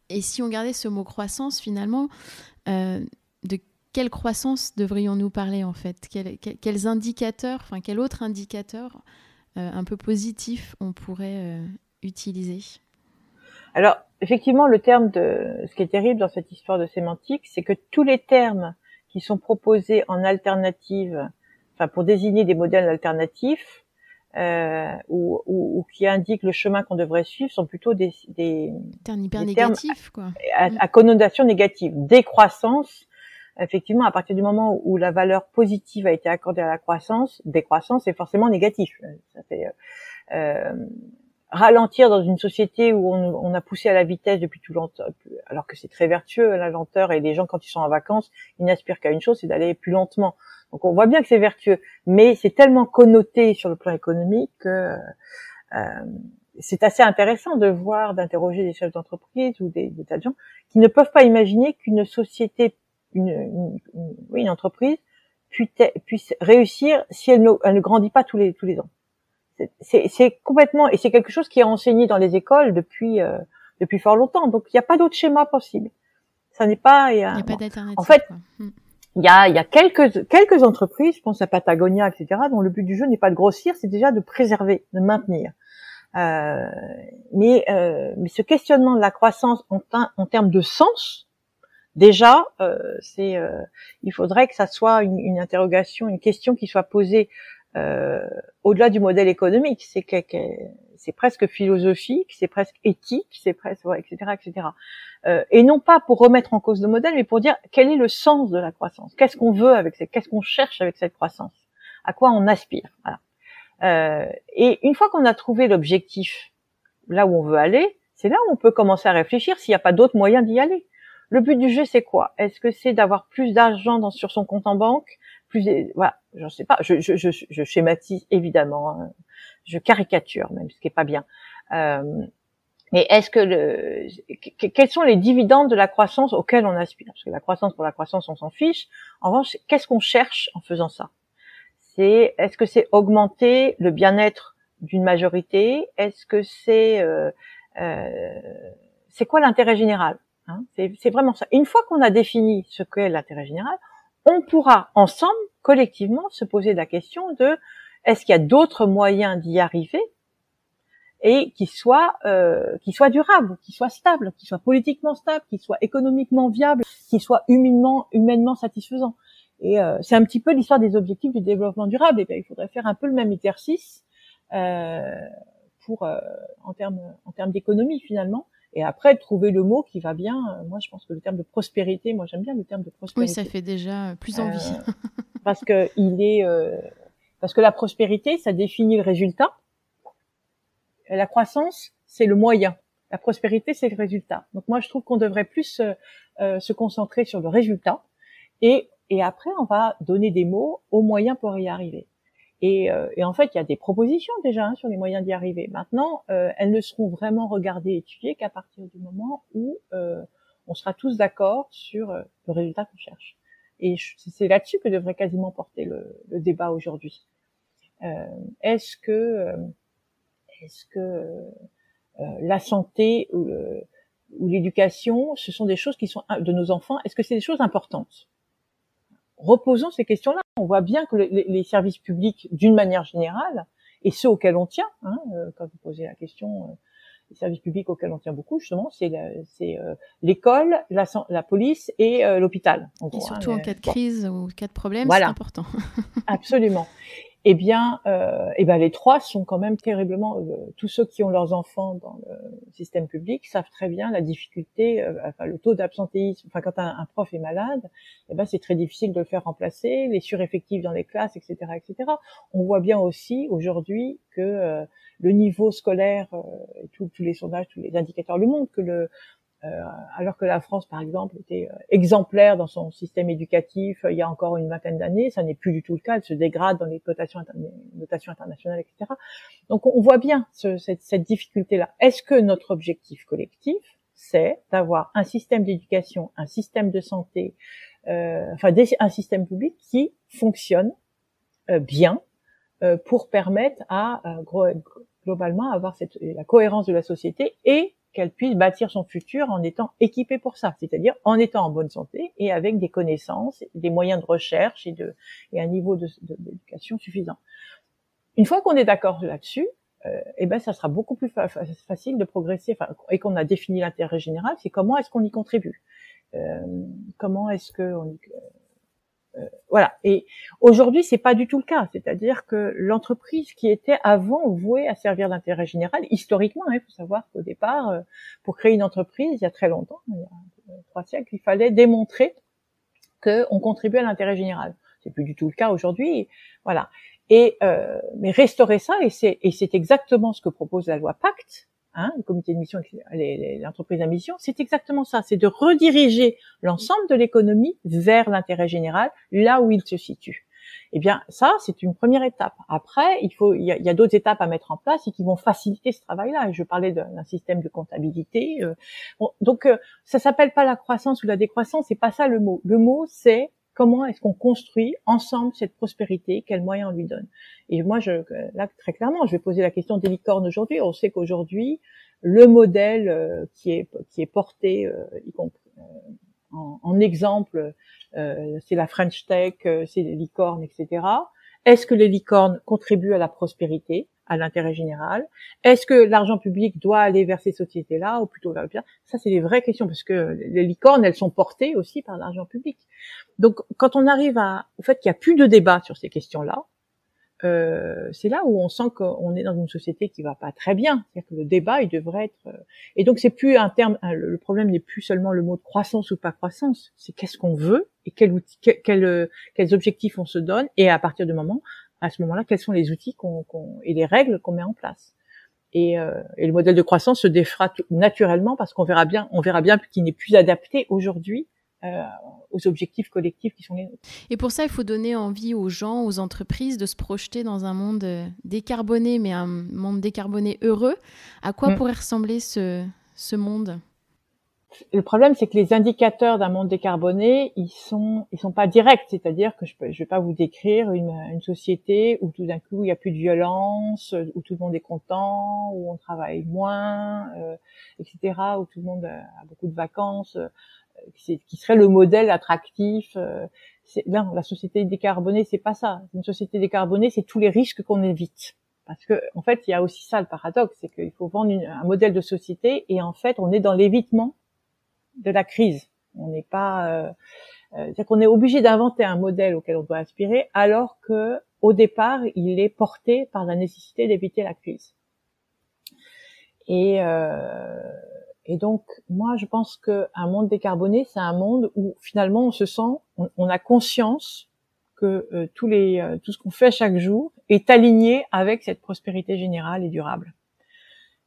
Et si on gardait ce mot croissance, finalement, euh, de quelle croissance devrions-nous parler, en fait? Quels indicateurs, enfin, quel autre indicateur euh, un peu positif on pourrait utiliser? Alors, effectivement, le terme de... Ce qui est terrible dans cette histoire de sémantique, c'est que tous les termes qui sont proposés en alternative pour désigner des modèles alternatifs euh, ou, ou, ou, qui indiquent le chemin qu'on devrait suivre sont plutôt des, des, hyper négatifs, quoi. À, à, connotation négative. Décroissance, effectivement, à partir du moment où la valeur positive a été accordée à la croissance, décroissance est forcément négatif. Ça fait, euh, euh, ralentir dans une société où on, on, a poussé à la vitesse depuis tout longtemps, alors que c'est très vertueux la lenteur et les gens quand ils sont en vacances, ils n'aspirent qu'à une chose, c'est d'aller plus lentement. Donc on voit bien que c'est vertueux, mais c'est tellement connoté sur le plan économique que euh, c'est assez intéressant de voir, d'interroger des chefs d'entreprise ou des, des tas de gens qui ne peuvent pas imaginer qu'une société, une, une, une entreprise puisse, puisse réussir si elle ne, elle ne grandit pas tous les tous les ans. C'est complètement et c'est quelque chose qui est enseigné dans les écoles depuis euh, depuis fort longtemps. Donc il n'y a pas d'autre schéma possible. Ça n'est pas. Il n'y a, a, pas d'alternative. En fait, hmm il y a, il y a quelques, quelques entreprises, je pense à Patagonia, etc., dont le but du jeu n'est pas de grossir, c'est déjà de préserver, de maintenir. Euh, mais, euh, mais ce questionnement de la croissance en, en termes de sens, déjà, euh, c'est, euh, il faudrait que ça soit une, une, interrogation, une question qui soit posée au-delà du modèle économique. C'est c'est presque philosophique, c'est presque éthique, c'est presque, ouais, etc., etc. Euh, et non pas pour remettre en cause le modèle, mais pour dire quel est le sens de la croissance, qu'est-ce qu'on veut avec cette, qu'est-ce qu'on cherche avec cette croissance, à quoi on aspire? Voilà. Euh, et une fois qu'on a trouvé l'objectif, là où on veut aller, c'est là où on peut commencer à réfléchir s'il n'y a pas d'autres moyens d'y aller. le but du jeu, c'est quoi? Est-ce que c'est d'avoir plus d'argent sur son compte en banque? Plus, voilà, je sais pas. Je, je, je, je schématise évidemment, hein. je caricature même, ce qui est pas bien. Euh, mais est-ce que le, quels sont les dividendes de la croissance auxquels on aspire? Parce que la croissance pour la croissance, on s'en fiche. En revanche, qu'est-ce qu'on cherche en faisant ça? C'est est-ce que c'est augmenter le bien-être d'une majorité? Est-ce que c'est euh, euh, c'est quoi l'intérêt général hein? C'est vraiment ça. Une fois qu'on a défini ce qu'est l'intérêt général, on pourra ensemble, collectivement, se poser la question de est-ce qu'il y a d'autres moyens d'y arriver et qui soit euh, qui soit durable, qui soit stable, qui soit politiquement stable, qui soit économiquement viable, qui soit humainement humainement satisfaisant. Et euh, c'est un petit peu l'histoire des objectifs du développement durable. Et bien, il faudrait faire un peu le même exercice euh, pour en termes en termes d'économie finalement. Et après, trouver le mot qui va bien. Euh, moi, je pense que le terme de prospérité, moi, j'aime bien le terme de prospérité. Oui, ça fait déjà plus envie. parce que il est, parce que la prospérité, ça définit le résultat la croissance, c'est le moyen. La prospérité, c'est le résultat. Donc moi, je trouve qu'on devrait plus euh, euh, se concentrer sur le résultat. Et, et après, on va donner des mots aux moyens pour y arriver. Et, euh, et en fait, il y a des propositions déjà hein, sur les moyens d'y arriver. Maintenant, elles ne seront vraiment regardées et étudiées qu'à partir du moment où on sera tous d'accord sur le résultat qu'on cherche. Et c'est là-dessus que devrait quasiment porter le, le débat aujourd'hui. Est-ce que est-ce que euh, la santé ou, l'éducation, ce sont des choses qui sont de nos enfants Est-ce que c'est des choses importantes? Reposons ces questions-là. On voit bien que les, services publics, d'une manière générale, et ceux auxquels on tient, hein, euh, quand vous posez la question, euh, les services publics auxquels on tient beaucoup, justement, c'est l'école, la, la, police et l'hôpital. Et surtout en cas de crise ou cas de problème, c'est important. Absolument eh bien, euh, eh ben les trois sont quand même terriblement. Euh, tous ceux qui ont leurs enfants dans le système public savent très bien la difficulté, euh, enfin le taux d'absentéisme. Enfin, quand un, prof est malade, eh ben c'est très difficile de le faire remplacer, les sureffectifs dans les classes, etc., etc. On voit bien aussi aujourd'hui que euh, le niveau scolaire et tous les sondages, tous les indicateurs le montrent que le euh, alors que la France, par exemple, était euh, exemplaire dans son système éducatif euh, il y a encore une vingtaine d'années, ça n'est plus du tout le cas. Elle se dégrade dans les notations, internationales, etc. Donc, on voit bien cette, cette difficulté-là. Est-ce que notre objectif collectif, c'est d'avoir un système d'éducation, un système de santé, euh, enfin un système public qui fonctionne euh, bien euh, pour permettre à globalement avoir cette, la cohérence de la société et qu'elle puisse bâtir son futur en étant équipée pour ça, c'est-à-dire en étant en bonne santé et avec des connaissances, des moyens de recherche et, de, un niveau d'éducation suffisant. Une fois qu'on est d'accord là-dessus, euh, eh ben ça sera beaucoup plus facile de progresser et qu'on a défini l'intérêt général. C'est comment est-ce qu'on y contribue, euh, comment est-ce que on y, voilà. Et aujourd'hui, c'est pas du tout le cas. C'est-à-dire que l'entreprise qui était avant vouée à servir l'intérêt général, historiquement, hein, il faut savoir qu'au départ, euh, pour créer une entreprise, il y a très longtemps, il y a trois siècles, il fallait démontrer qu'on contribuait à l'intérêt général. C'est plus du tout le cas aujourd'hui. Voilà. Et euh, mais restaurer ça, et c'est exactement ce que propose la loi Pacte, hein, le comité de mission, l'entreprise à mission, c'est exactement ça, c'est de rediriger l'ensemble de l'économie vers l'intérêt général, là où il se situe. Eh bien, ça, c'est une première étape. Après, il faut, il y a, d'autres étapes à mettre en place et qui vont faciliter ce travail-là. Je parlais d'un système de comptabilité. Euh, donc, euh, ça s'appelle pas la croissance ou la décroissance, c'est pas ça le mot. Le mot, c'est comment est-ce qu'on construit ensemble cette prospérité, quels moyens on lui donne? Et moi, je, là, très clairement, je vais poser la question des licornes aujourd'hui. On sait qu'aujourd'hui, le modèle euh, qui est qui est porté, euh, euh, en, en, exemple, c'est la French Tech, c'est les licornes, etc. Est-ce que les licornes contribuent à la prospérité? À l'intérêt général Est-ce que l'argent public doit aller vers ces sociétés-là ou plutôt vers le Ça, c'est des vraies questions parce que les licornes, elles sont portées aussi par l'argent public. Donc, quand on arrive à, au fait qu'il n'y a plus de débat sur ces questions-là, euh, c'est là où on sent qu'on est dans une société qui va pas très bien. C'est-à-dire que le débat, il devrait être. Euh, et donc, c'est plus un terme. Le problème n'est plus seulement le mot de croissance ou pas croissance. C'est qu'est-ce qu'on veut et quel outil, quel, quels objectifs on se donne. Et à partir du moment à ce moment-là, quels sont les outils qu'on, et les règles qu'on met en place. et, et, le modèle de croissance se défera naturellement parce qu'on verra bien, on verra bien qu'il n'est plus adapté aujourd'hui euh, aux objectifs collectifs qui sont les nôtres. Et pour ça, il faut donner envie aux gens, aux entreprises de se projeter dans un monde euh, décarboné, mais un monde décarboné heureux. À quoi mm. pourrait ressembler ce, ce monde? Le problème, c'est que les indicateurs d'un monde décarboné, ils sont, ils sont pas directs. C'est-à-dire que je ne vais pas vous décrire une, une société où tout d'un coup il n'y a plus de violence, où tout le monde est content, où on travaille moins, euh, etc., où tout le monde a beaucoup de vacances qui serait le modèle attractif. Euh, non, la société décarbonée, c'est pas ça. Une société décarbonée, c'est tous les risques qu'on évite. Parce que, en fait, il y a aussi ça le paradoxe, c'est qu'il faut vendre un modèle de société et en fait, on est dans l'évitement de la crise. On n'est pas, euh, euh c'est-à-dire qu'on est obligé d'inventer un modèle auquel on doit aspirer, alors que au départ, il est porté par la nécessité d'éviter la crise. Et euh, et donc, moi, je pense qu'un monde décarboné, c'est un monde où finalement on se sent, on, a conscience que euh, tous les, euh, tout ce qu'on fait chaque jour est aligné avec cette prospérité générale et durable.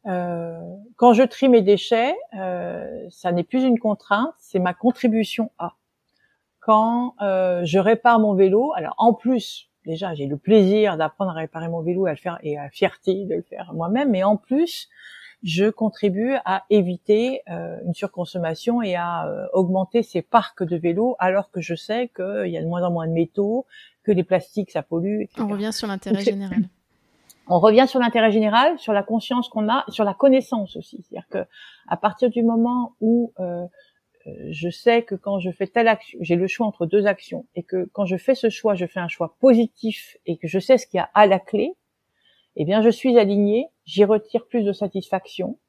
Euh, quand je trie mes déchets, euh, ça n'est plus une contrainte, c'est ma contribution à. Quand je répare mon vélo, alors en plus, déjà j'ai le plaisir d'apprendre à réparer mon vélo et à le faire et à la fierté de le faire moi-même, mais en plus je contribue à éviter euh, une surconsommation et à euh, augmenter ces parcs de vélos, alors que je sais qu'il y a de moins en moins de métaux, que les plastiques ça pollue. Etc. On revient sur l'intérêt général. On revient sur l'intérêt général, sur la conscience qu'on a, sur la connaissance aussi. C'est-à-dire que à partir du moment où euh, je sais que quand je fais telle action, j'ai le choix entre deux actions, et que quand je fais ce choix, je fais un choix positif et que je sais ce qu'il y a à la clé, eh bien, je suis alignée, j'y retire plus de satisfaction.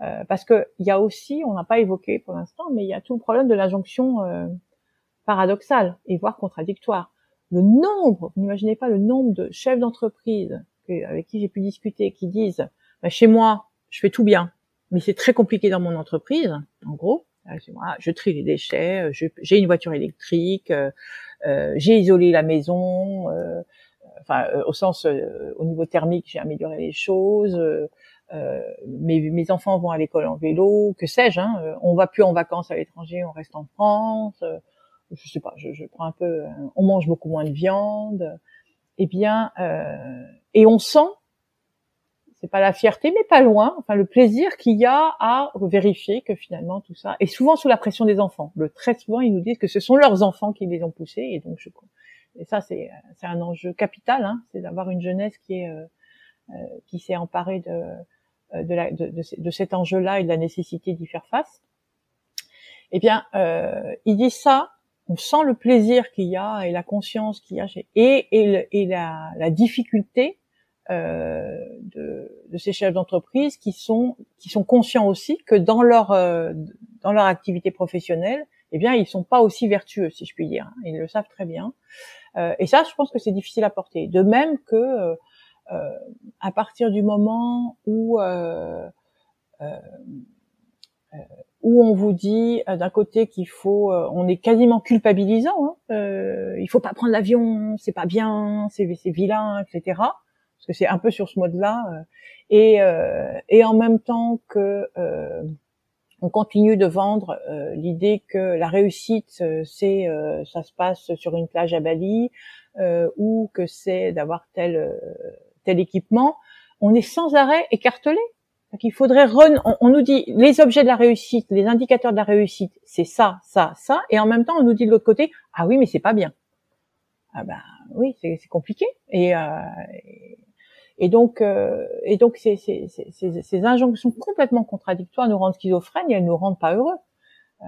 Euh, parce que il y a aussi, on n'a pas évoqué pour l'instant, mais il y a tout le problème de l'injonction euh, paradoxale et voire contradictoire. Le nombre, vous n'imaginez pas le nombre de chefs d'entreprise avec qui j'ai pu discuter qui disent bah, chez moi, je fais tout bien, mais c'est très compliqué dans mon entreprise, en gros. Je trie les déchets, j'ai une voiture électrique, euh, euh j'ai isolé la maison, euh, enfin euh, au sens euh, au niveau thermique, j'ai amélioré les choses. Euh, mes, mes, enfants vont à l'école en vélo, que sais-je. Hein, on va plus en vacances à l'étranger, on reste en France. je sais pas, je, je, prends un peu. on mange beaucoup moins de viande. Eh bien, et on sent c'est pas la fierté, mais pas loin. Enfin, le plaisir qu'il y a à vérifier que finalement tout ça, et souvent sous la pression des enfants. Le très souvent, ils nous disent que ce sont leurs enfants qui les ont poussés, et donc je, et ça c'est c'est un enjeu capital, hein, c'est d'avoir une jeunesse qui est euh, euh qui s'est emparée de euh, de, la, de, de, cet enjeu-là et de la nécessité d'y faire face. Eh bien, euh, il dit ça, on sent le plaisir qu'il y a et la conscience qu'il y a et la, difficulté euh, de, ces chefs d'entreprise qui sont qui sont conscients aussi que dans leur euh, dans leur activité professionnelle, eh bien ils sont pas aussi vertueux si je puis dire. Ils le savent très bien. Euh, et ça, je pense que c'est difficile à porter. De même que à partir du moment où où on vous dit d'un côté qu'il faut, on est quasiment culpabilisant. Hein, il faut pas prendre l'avion, c'est pas bien, c'est vilain, etc. Parce que c'est un peu sur ce mode-là. et et en même temps que on continue de vendre euh, l'idée que la réussite, euh, c'est euh, ça se passe sur une plage à Bali ou que c'est d'avoir tel tel équipement. On est sans arrêt écartelé. Il faudrait on, on, nous dit les objets de la réussite, les indicateurs de la réussite, c'est ça, ça, ça, et en même temps on nous dit de l'autre côté, ah oui mais c'est pas bien. Ah ben oui, c'est compliqué. Et, et et donc, euh, et donc ces, ces, ces, ces, injonctions complètement contradictoires nous rendent schizophrènes et elles nous rendent pas heureux. Euh,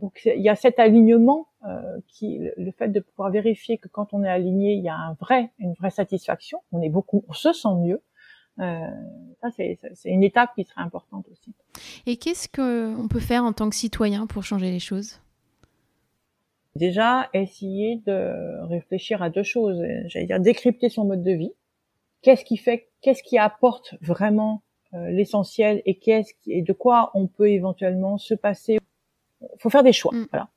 donc il y a cet alignement euh, qui, le fait de pouvoir vérifier que quand on est aligné, il y a un vrai, une vraie satisfaction. On est beaucoup, on se sent mieux. Euh, ça c'est, une étape qui serait importante aussi. Et qu'est-ce qu'on peut faire en tant que citoyen pour changer les choses? Déjà, essayer de réfléchir à deux choses. J'allais dire décrypter son mode de vie qu'est-ce qui fait, qu'est-ce qui apporte vraiment euh, l'essentiel et qu'est-ce et de quoi on peut éventuellement se passer? Il faut faire des choix. Mm. Voilà.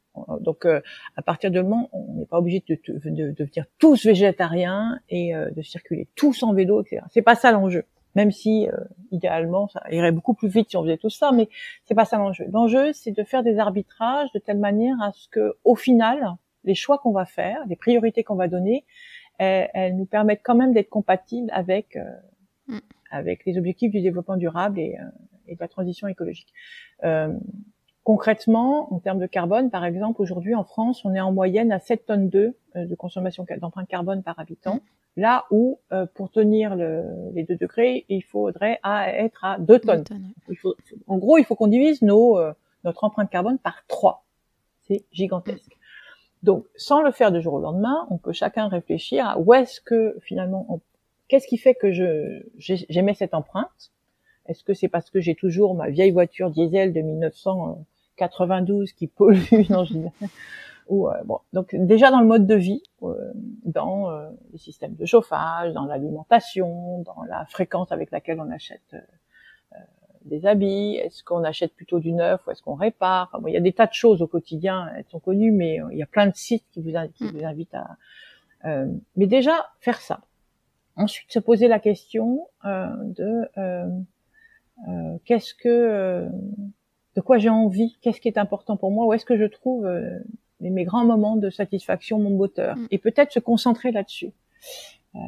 Donc, euh, à partir de moment, on n'est pas obligé de, de, de, devenir tous végétariens et euh, de circuler tous en vélo, etc. C'est pas ça l'enjeu. Même si euh, idéalement ça irait beaucoup plus vite si on faisait tout ça, mais c'est pas ça l'enjeu. L'enjeu c'est de faire des arbitrages de telle manière à ce que au final les choix qu'on va faire, les priorités qu'on va donner, elles, nous permettent quand même d'être compatibles avec euh, mm. avec les objectifs du développement durable et, et de la transition écologique. Euh, concrètement, en termes de carbone, par exemple, aujourd'hui en France, on est en moyenne à 7 tonnes 2 de consommation d'empreinte carbone par habitant. Mm. Là où, euh, pour tenir le, les 2 degrés, il faudrait à être à 2 tonnes. Il faut, en gros, il faut qu'on divise nos, euh, notre empreinte carbone par 3. C'est gigantesque. Donc, sans le faire de jour au lendemain, on peut chacun réfléchir à où est-ce que finalement, qu'est-ce qui fait que je j'émets cette empreinte? Est-ce que c'est parce que j'ai toujours ma vieille voiture diesel de 1992 qui pollue? Non, je ou euh, bon, donc déjà dans le mode de vie, euh, dans euh, les systèmes de chauffage, dans l'alimentation, dans la fréquence avec laquelle on achète des habits, est-ce qu'on achète plutôt du neuf ou est-ce qu'on répare? Bon, Il y a des tas de choses au quotidien, elles sont connues, mais il y a plein de sites qui vous, qui mm. vous invitent à... mais déjà, faire ça. Ensuite, se poser la question de qu'est-ce que... de quoi j'ai envie? Qu'est-ce qui est important pour moi? Où est-ce que je trouve mes, grands moments de satisfaction, mon moteur, mm. et peut-être se concentrer là-dessus. Euh,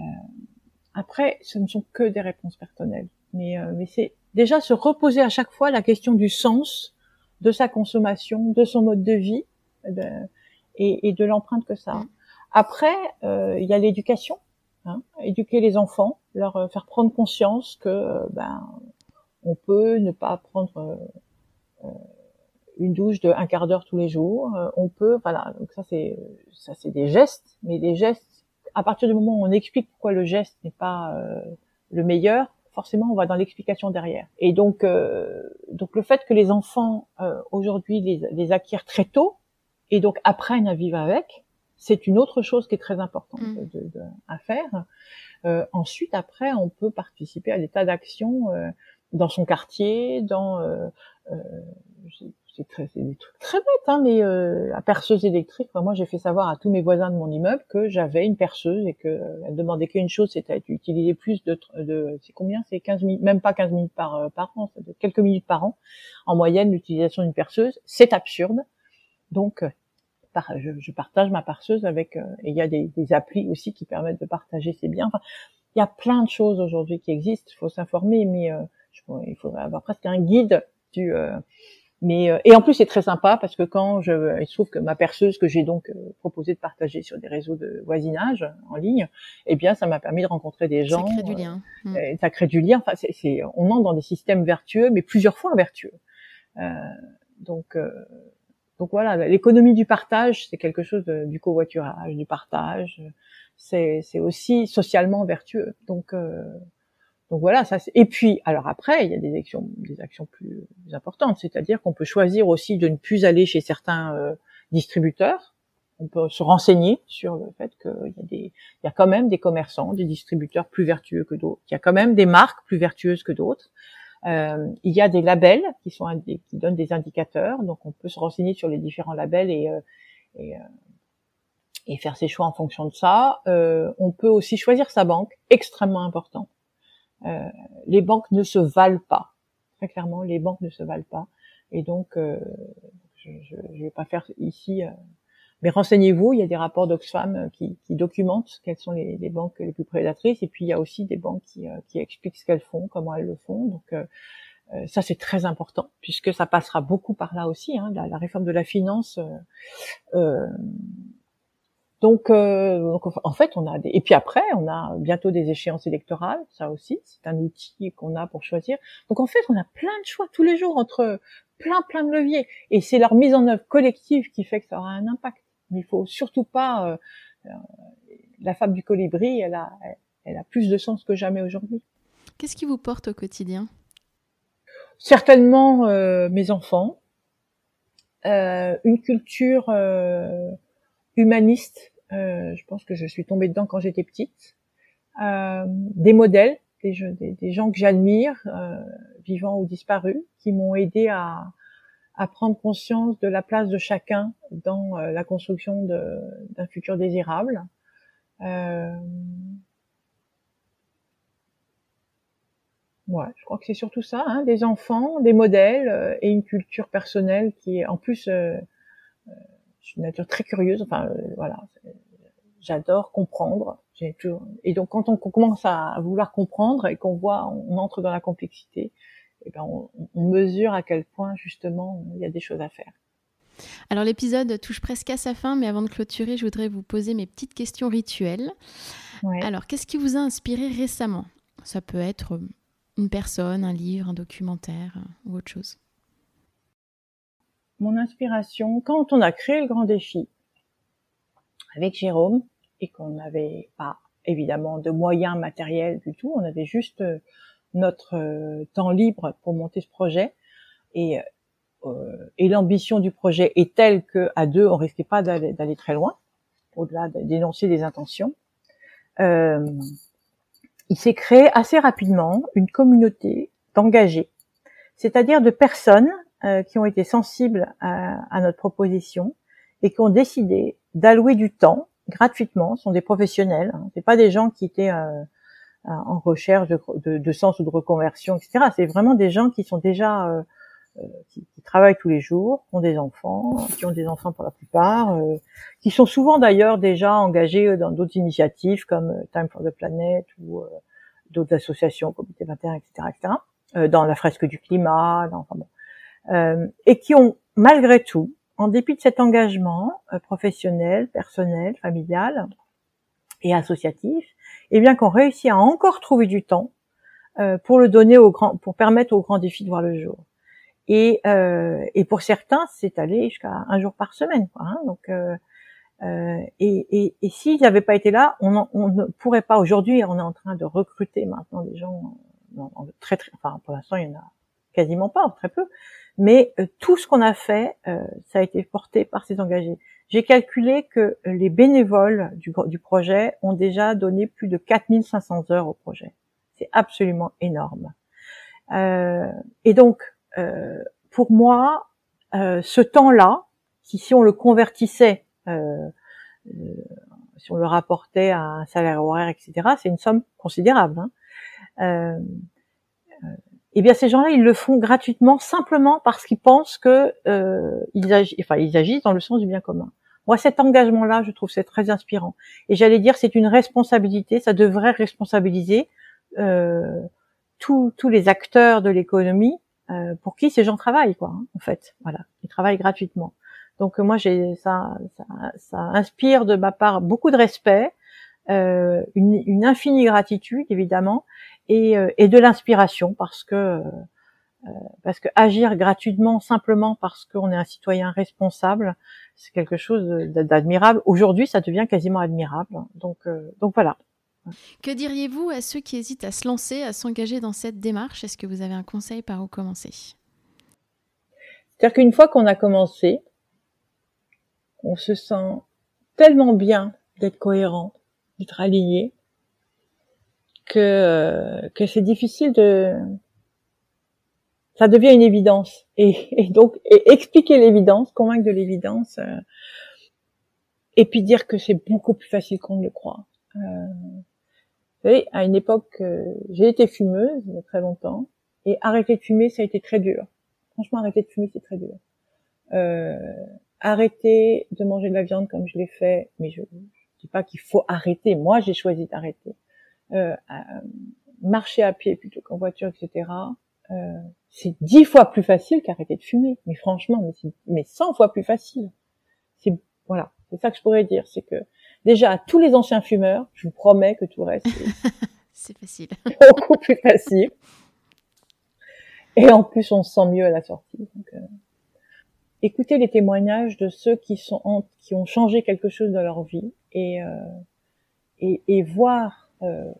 après, ce ne sont que des réponses personnelles, mais, euh, mais c'est déjà se reposer à chaque fois la question du sens de sa consommation, de son mode de vie de, et, et, de l'empreinte que ça a. Mm. Après, euh, il y a l'éducation, hein, éduquer les enfants, leur euh, faire prendre conscience que ben on peut ne pas prendre euh, une douche de un quart d'heure tous les jours. Euh, on peut, voilà, donc ça c'est ça c'est des gestes, mais des gestes. À partir du moment où on explique pourquoi le geste n'est pas euh, le meilleur, forcément on va dans l'explication derrière. Et donc euh, donc le fait que les enfants aujourd'hui les, les acquièrent très tôt et donc apprennent à vivre avec, c'est une autre chose qui est très importante mmh. de, de, à faire. ensuite, après, on peut participer à des tas d'actions dans son quartier, dans c'est très, c'est des trucs très bêtes, hein, mais euh, la perceuse électrique. moi, j'ai fait savoir à tous mes voisins de mon immeuble que j'avais une perceuse et que euh, elle demandait qu'une chose, c'était d'utiliser plus de, de c'est combien? C'est 15 minutes, même pas 15 minutes par euh, par an, c'est quelques minutes par an en moyenne l'utilisation d'une perceuse. C'est absurde. Donc, euh, je, je, partage ma perceuse avec. et il y a des, des, applis aussi qui permettent de partager ces biens. Enfin, il y a plein de choses aujourd'hui qui existent. Il faut s'informer, mais il faudrait avoir presque un guide du mais euh, et en plus c'est très sympa parce que quand je, il se trouve que ma perceuse que j'ai donc euh, proposé de partager sur des réseaux de voisinage en ligne, eh bien ça m'a permis de rencontrer des gens. Ça crée du lien. Euh, mm. ça crée du lien. Enfin, c'est, on entre dans des systèmes vertueux, mais plusieurs fois vertueux. donc donc voilà, l'économie du partage, c'est quelque chose de, du covoiturage, du partage. C'est, c'est aussi socialement vertueux. Donc donc voilà, ça. Et puis, alors après, il y a des actions, des actions plus, importantes, c'est-à-dire qu'on peut choisir aussi de ne plus aller chez certains euh, distributeurs. On peut se renseigner sur le fait qu'il y a des, il y a quand même des commerçants, des distributeurs plus vertueux que d'autres. Il y a quand même des marques plus vertueuses que d'autres. Euh, il y a des labels qui sont qui donnent des indicateurs, donc on peut se renseigner sur les différents labels et euh, et, et faire ses choix en fonction de ça. on peut aussi choisir sa banque, extrêmement important. Euh, les banques ne se valent pas. Très clairement, les banques ne se valent pas. Et donc, euh, je ne vais pas faire ici, euh, mais renseignez-vous. Il y a des rapports d'Oxfam qui, qui, documentent quelles sont les, les, banques les plus prédatrices. Et puis, il y a aussi des banques qui, qui expliquent ce qu'elles font, comment elles le font. Donc, ça, c'est très important, puisque ça passera beaucoup par là aussi. Hein, la, la, réforme de la finance euh, donc, euh, en fait, on a des... et puis après, on a bientôt des échéances électorales, ça aussi, c'est un outil qu'on a pour choisir. Donc en fait, on a plein de choix tous les jours entre plein plein de leviers, et c'est leur mise en œuvre collective qui fait que ça aura un impact. Mais il faut surtout pas euh, euh, la fable du colibri, elle a elle a plus de sens que jamais aujourd'hui. Qu'est-ce qui vous porte au quotidien? Certainement mes enfants, une culture humaniste euh, je pense que je suis tombée dedans quand j'étais petite. Euh, des modèles, des, des, gens que j'admire, euh, vivants ou disparus, qui m'ont aidé à, à, prendre conscience de la place de chacun dans la construction d'un futur désirable. Ouais, je crois que c'est surtout ça, hein, des enfants, des modèles euh, et une culture personnelle qui est en plus, euh, euh je suis une nature très curieuse. Enfin, euh, voilà, j'adore comprendre. Toujours... Et donc, quand on commence à vouloir comprendre et qu'on voit, on entre dans la complexité, et eh ben on, on mesure à quel point justement il y a des choses à faire. Alors l'épisode touche presque à sa fin, mais avant de clôturer, je voudrais vous poser mes petites questions rituelles. Ouais. Alors, qu'est-ce qui vous a inspiré récemment? Ça peut être une personne, un livre, un documentaire euh, ou autre chose Mon inspiration, quand on a créé le grand défi avec Jérôme et qu'on n'avait pas évidemment de moyens matériels du tout, on avait juste euh, notre euh, temps libre pour monter ce projet et et l'ambition du projet est telle que à deux on risquait pas d'aller très loin au-delà d'énoncer des intentions. Euh, il s'est créé assez rapidement une communauté d'engagés, c'est-à-dire de personnes euh, qui ont été sensibles à, notre proposition et qui ont décidé d'allouer du temps gratuitement. Ce sont des professionnels, hein. c'est pas des gens qui étaient euh, en recherche de, sens ou de reconversion, etc. C'est vraiment des gens qui sont déjà euh, qui, qui, travaillent tous les jours, ont des enfants, qui ont des enfants pour la plupart, qui sont souvent d'ailleurs déjà engagés dans d'autres initiatives comme Time for the Planet ou d'autres associations, Comité 21, etc., etc., dans la fresque du climat, enfin bon, euh, et qui ont malgré tout, en dépit de cet engagement euh, professionnel, personnel, familial et associatif, eh bien qu'on réussit à encore trouver du temps euh, pour le donner au grand, pour permettre aux grands défis de voir le jour. Et, euh, et pour certains, c'est allé jusqu'à un jour par semaine. Quoi, hein, donc euh, euh, et, et, et s'ils n'avaient pas été là, on, on, ne pourrait pas. Aujourd'hui, on est en train de recruter maintenant des gens très très. Enfin, pour l'instant, il y en a quasiment pas, très peu. Mais euh, tout ce qu'on a fait, euh, ça a été porté par ces engagés. J'ai calculé que les bénévoles du, du projet ont déjà donné plus de 4500 heures au projet. C'est absolument énorme. Euh, et donc, pour moi, ce temps-là, si, si on le convertissait euh, euh, si on le rapportait à un salaire horaire, etc., c'est une somme considérable. Hein. Euh, eh bien, ces gens-là, ils le font gratuitement simplement parce qu'ils pensent que ils, agissent, enfin, ils agissent dans le sens du bien commun. Moi, cet engagement-là, je trouve c'est très inspirant. Et j'allais dire, c'est une responsabilité. Ça devrait responsabiliser euh, tous, les acteurs de l'économie euh, pour qui ces gens travaillent, quoi. Hein, en fait, voilà, ils travaillent gratuitement. Donc moi, ça, ça, ça, inspire de ma part beaucoup de respect, euh, une, une, infinie gratitude évidemment, et, euh, et de l'inspiration parce que euh, parce que agir gratuitement simplement parce qu'on est un citoyen responsable, c'est quelque chose d'admirable. Aujourd'hui, ça devient quasiment admirable. Donc euh, donc voilà. Que diriez-vous à ceux qui hésitent à se lancer, à s'engager dans cette démarche? Est-ce que vous avez un conseil par où commencer? C'est-à-dire qu'une fois qu'on a commencé, on se sent tellement bien d'être cohérent, d'être aligné, que, euh, que c'est difficile de... Ça devient une évidence. Et, donc, expliquer l'évidence, convaincre de l'évidence, euh, et puis dire que c'est beaucoup plus facile qu'on ne le croit. Euh, vous savez, à une époque, j'ai été fumeuse il y a très longtemps, et arrêter de fumer, ça a été très dur. Franchement, arrêter de fumer, c'est très dur. Euh, arrêter de manger de la viande comme je l'ai fait, mais je ne dis pas qu'il faut arrêter. Moi, j'ai choisi d'arrêter. Euh, marcher à pied plutôt qu'en voiture, etc. Euh, c'est dix fois plus facile qu'arrêter de fumer. Mais franchement, mais, c'est, mais 100 fois plus facile. C'est voilà, c'est ça que je pourrais dire, c'est que déjà tous les anciens fumeurs, je vous promets que tout reste c'est facile, beaucoup plus facile. Et en plus, on se sent mieux à la sortie. Donc, euh, écouter les témoignages de ceux qui sont qui ont changé quelque chose dans leur vie et euh, et, et, voir euh,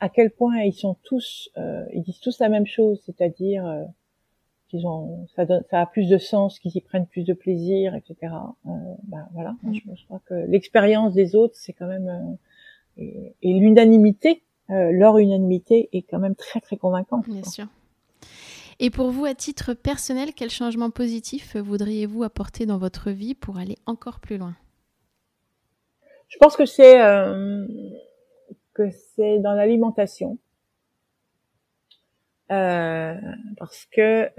à quel point ils sont tous euh, ils disent tous la même chose c'est-à-dire euh, qu'ils ont ça donne ça a plus de sens qu'ils y prennent plus de plaisir etc euh, ben voilà. Mm. je, crois que l'expérience des autres c'est quand même euh, et, et l'unanimité leur unanimité est quand même très très convaincante bien sûr. Et pour vous, à titre personnel, quel changement positif voudriez-vous apporter dans votre vie pour aller encore plus loin? Je pense que c'est euh, que c'est dans l'alimentation. euh, parce que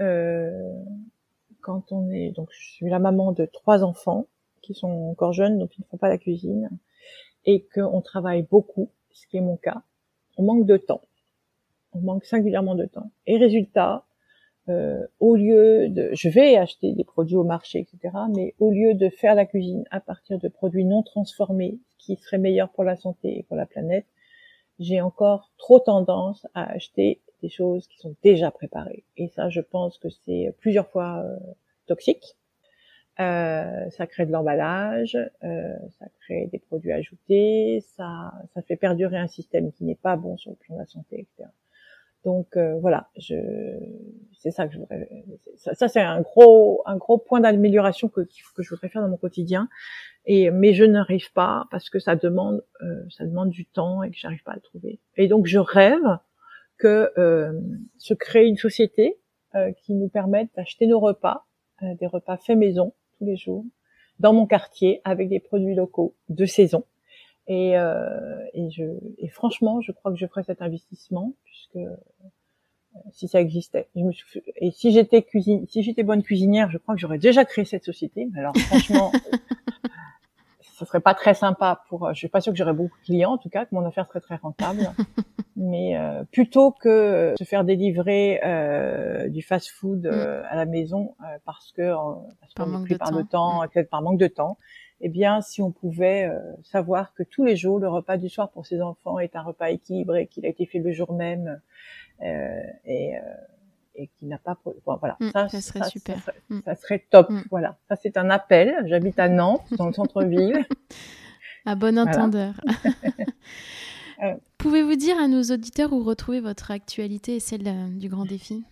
quand on est donc je suis la maman de trois enfants qui sont encore jeunes donc ils ne font pas la cuisine et qu'on travaille beaucoup, ce qui est mon cas, on manque de temps. On manque singulièrement de temps. Et résultat, euh, au lieu de, je vais acheter des produits au marché, etc. Mais au lieu de faire la cuisine à partir de produits non transformés, qui serait meilleur pour la santé et pour la planète, j'ai encore trop tendance à acheter des choses qui sont déjà préparées. Et ça, je pense que c'est plusieurs fois euh, toxique. Euh, ça crée de l'emballage, euh, ça crée des produits ajoutés, ça, ça fait perdurer un système qui n'est pas bon sur le plan de la santé, etc. Donc euh, voilà, je, c'est ça que je voudrais. Ça, c'est un gros, un gros point d'amélioration que, que je voudrais faire dans mon quotidien. Et mais je n'arrive pas parce que ça demande, euh, ça demande du temps et que j'arrive pas à le trouver. Et donc je rêve que euh, se crée une société euh, qui nous permette d'acheter nos repas, des repas faits maison tous les jours, dans mon quartier avec des produits locaux de saison. Et, euh, et, je, et franchement, je crois que je ferais cet investissement puisque euh, si ça existait. Je me suis, et si j'étais cuisine, si j'étais bonne cuisinière, je crois que j'aurais déjà créé cette société. Mais alors franchement, ce serait pas très sympa pour. Je suis pas sûre que j'aurais beaucoup de clients, en tout cas, que mon affaire serait très rentable. Mais euh, plutôt que se faire délivrer euh, du fast-food euh, à la maison parce que parce qu'on est pris par le temps, peut-être par manque de temps, eh bien, si on pouvait euh, savoir que tous les jours, le repas du soir pour ses enfants est un repas équilibré, qu'il a été fait le jour même euh, et, euh, et qu'il n'a pas... voilà, mm, ça, ça, serait super. Ça serait, top. Mm. Voilà, ça c'est un appel. J'habite à Nantes, dans le centre-ville. à bon entendeur. Pouvez-vous dire à nos auditeurs où retrouver votre actualité et celle du Grand Défi?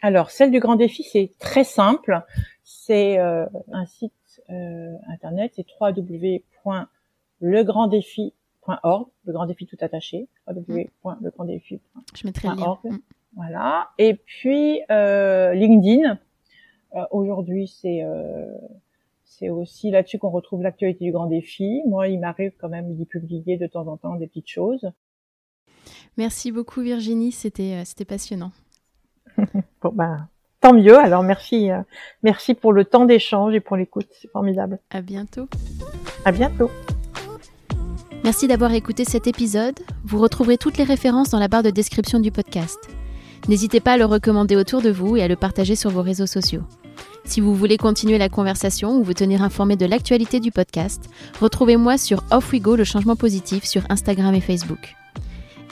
Alors, celle du Grand Défi, c'est très simple. C'est un site euh, internet, c'est www.legranddéfi.org, le grand défi tout attaché, www.legranddéfi.org. Je mettrai le lien. Mm. Voilà. Et puis euh, LinkedIn. Euh, Aujourd'hui, c'est euh, c'est aussi là-dessus qu'on retrouve l'actualité du grand défi. Moi, il m'arrive quand même d'y publier de temps en temps des petites choses. Merci beaucoup Virginie, c'était euh, c'était passionnant. bon ben tant mieux. Alors merci, euh, merci pour le temps d'échange et pour l'écoute. C'est formidable. À bientôt. À bientôt. Merci d'avoir écouté cet épisode. Vous retrouverez toutes les références dans la barre de description du podcast. N'hésitez pas à le recommander autour de vous et à le partager sur vos réseaux sociaux. Si vous voulez continuer la conversation ou vous tenir informé de l'actualité du podcast, retrouvez-moi sur Off We Go le changement positif sur Instagram et Facebook.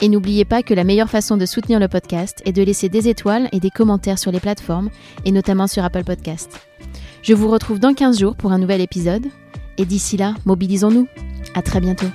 Et n'oubliez pas que la meilleure façon de soutenir le podcast est de laisser des étoiles et des commentaires sur les plateformes, et notamment sur Apple Podcast. Je vous retrouve dans 15 jours pour un nouvel épisode, et d'ici là, mobilisons-nous. À très bientôt.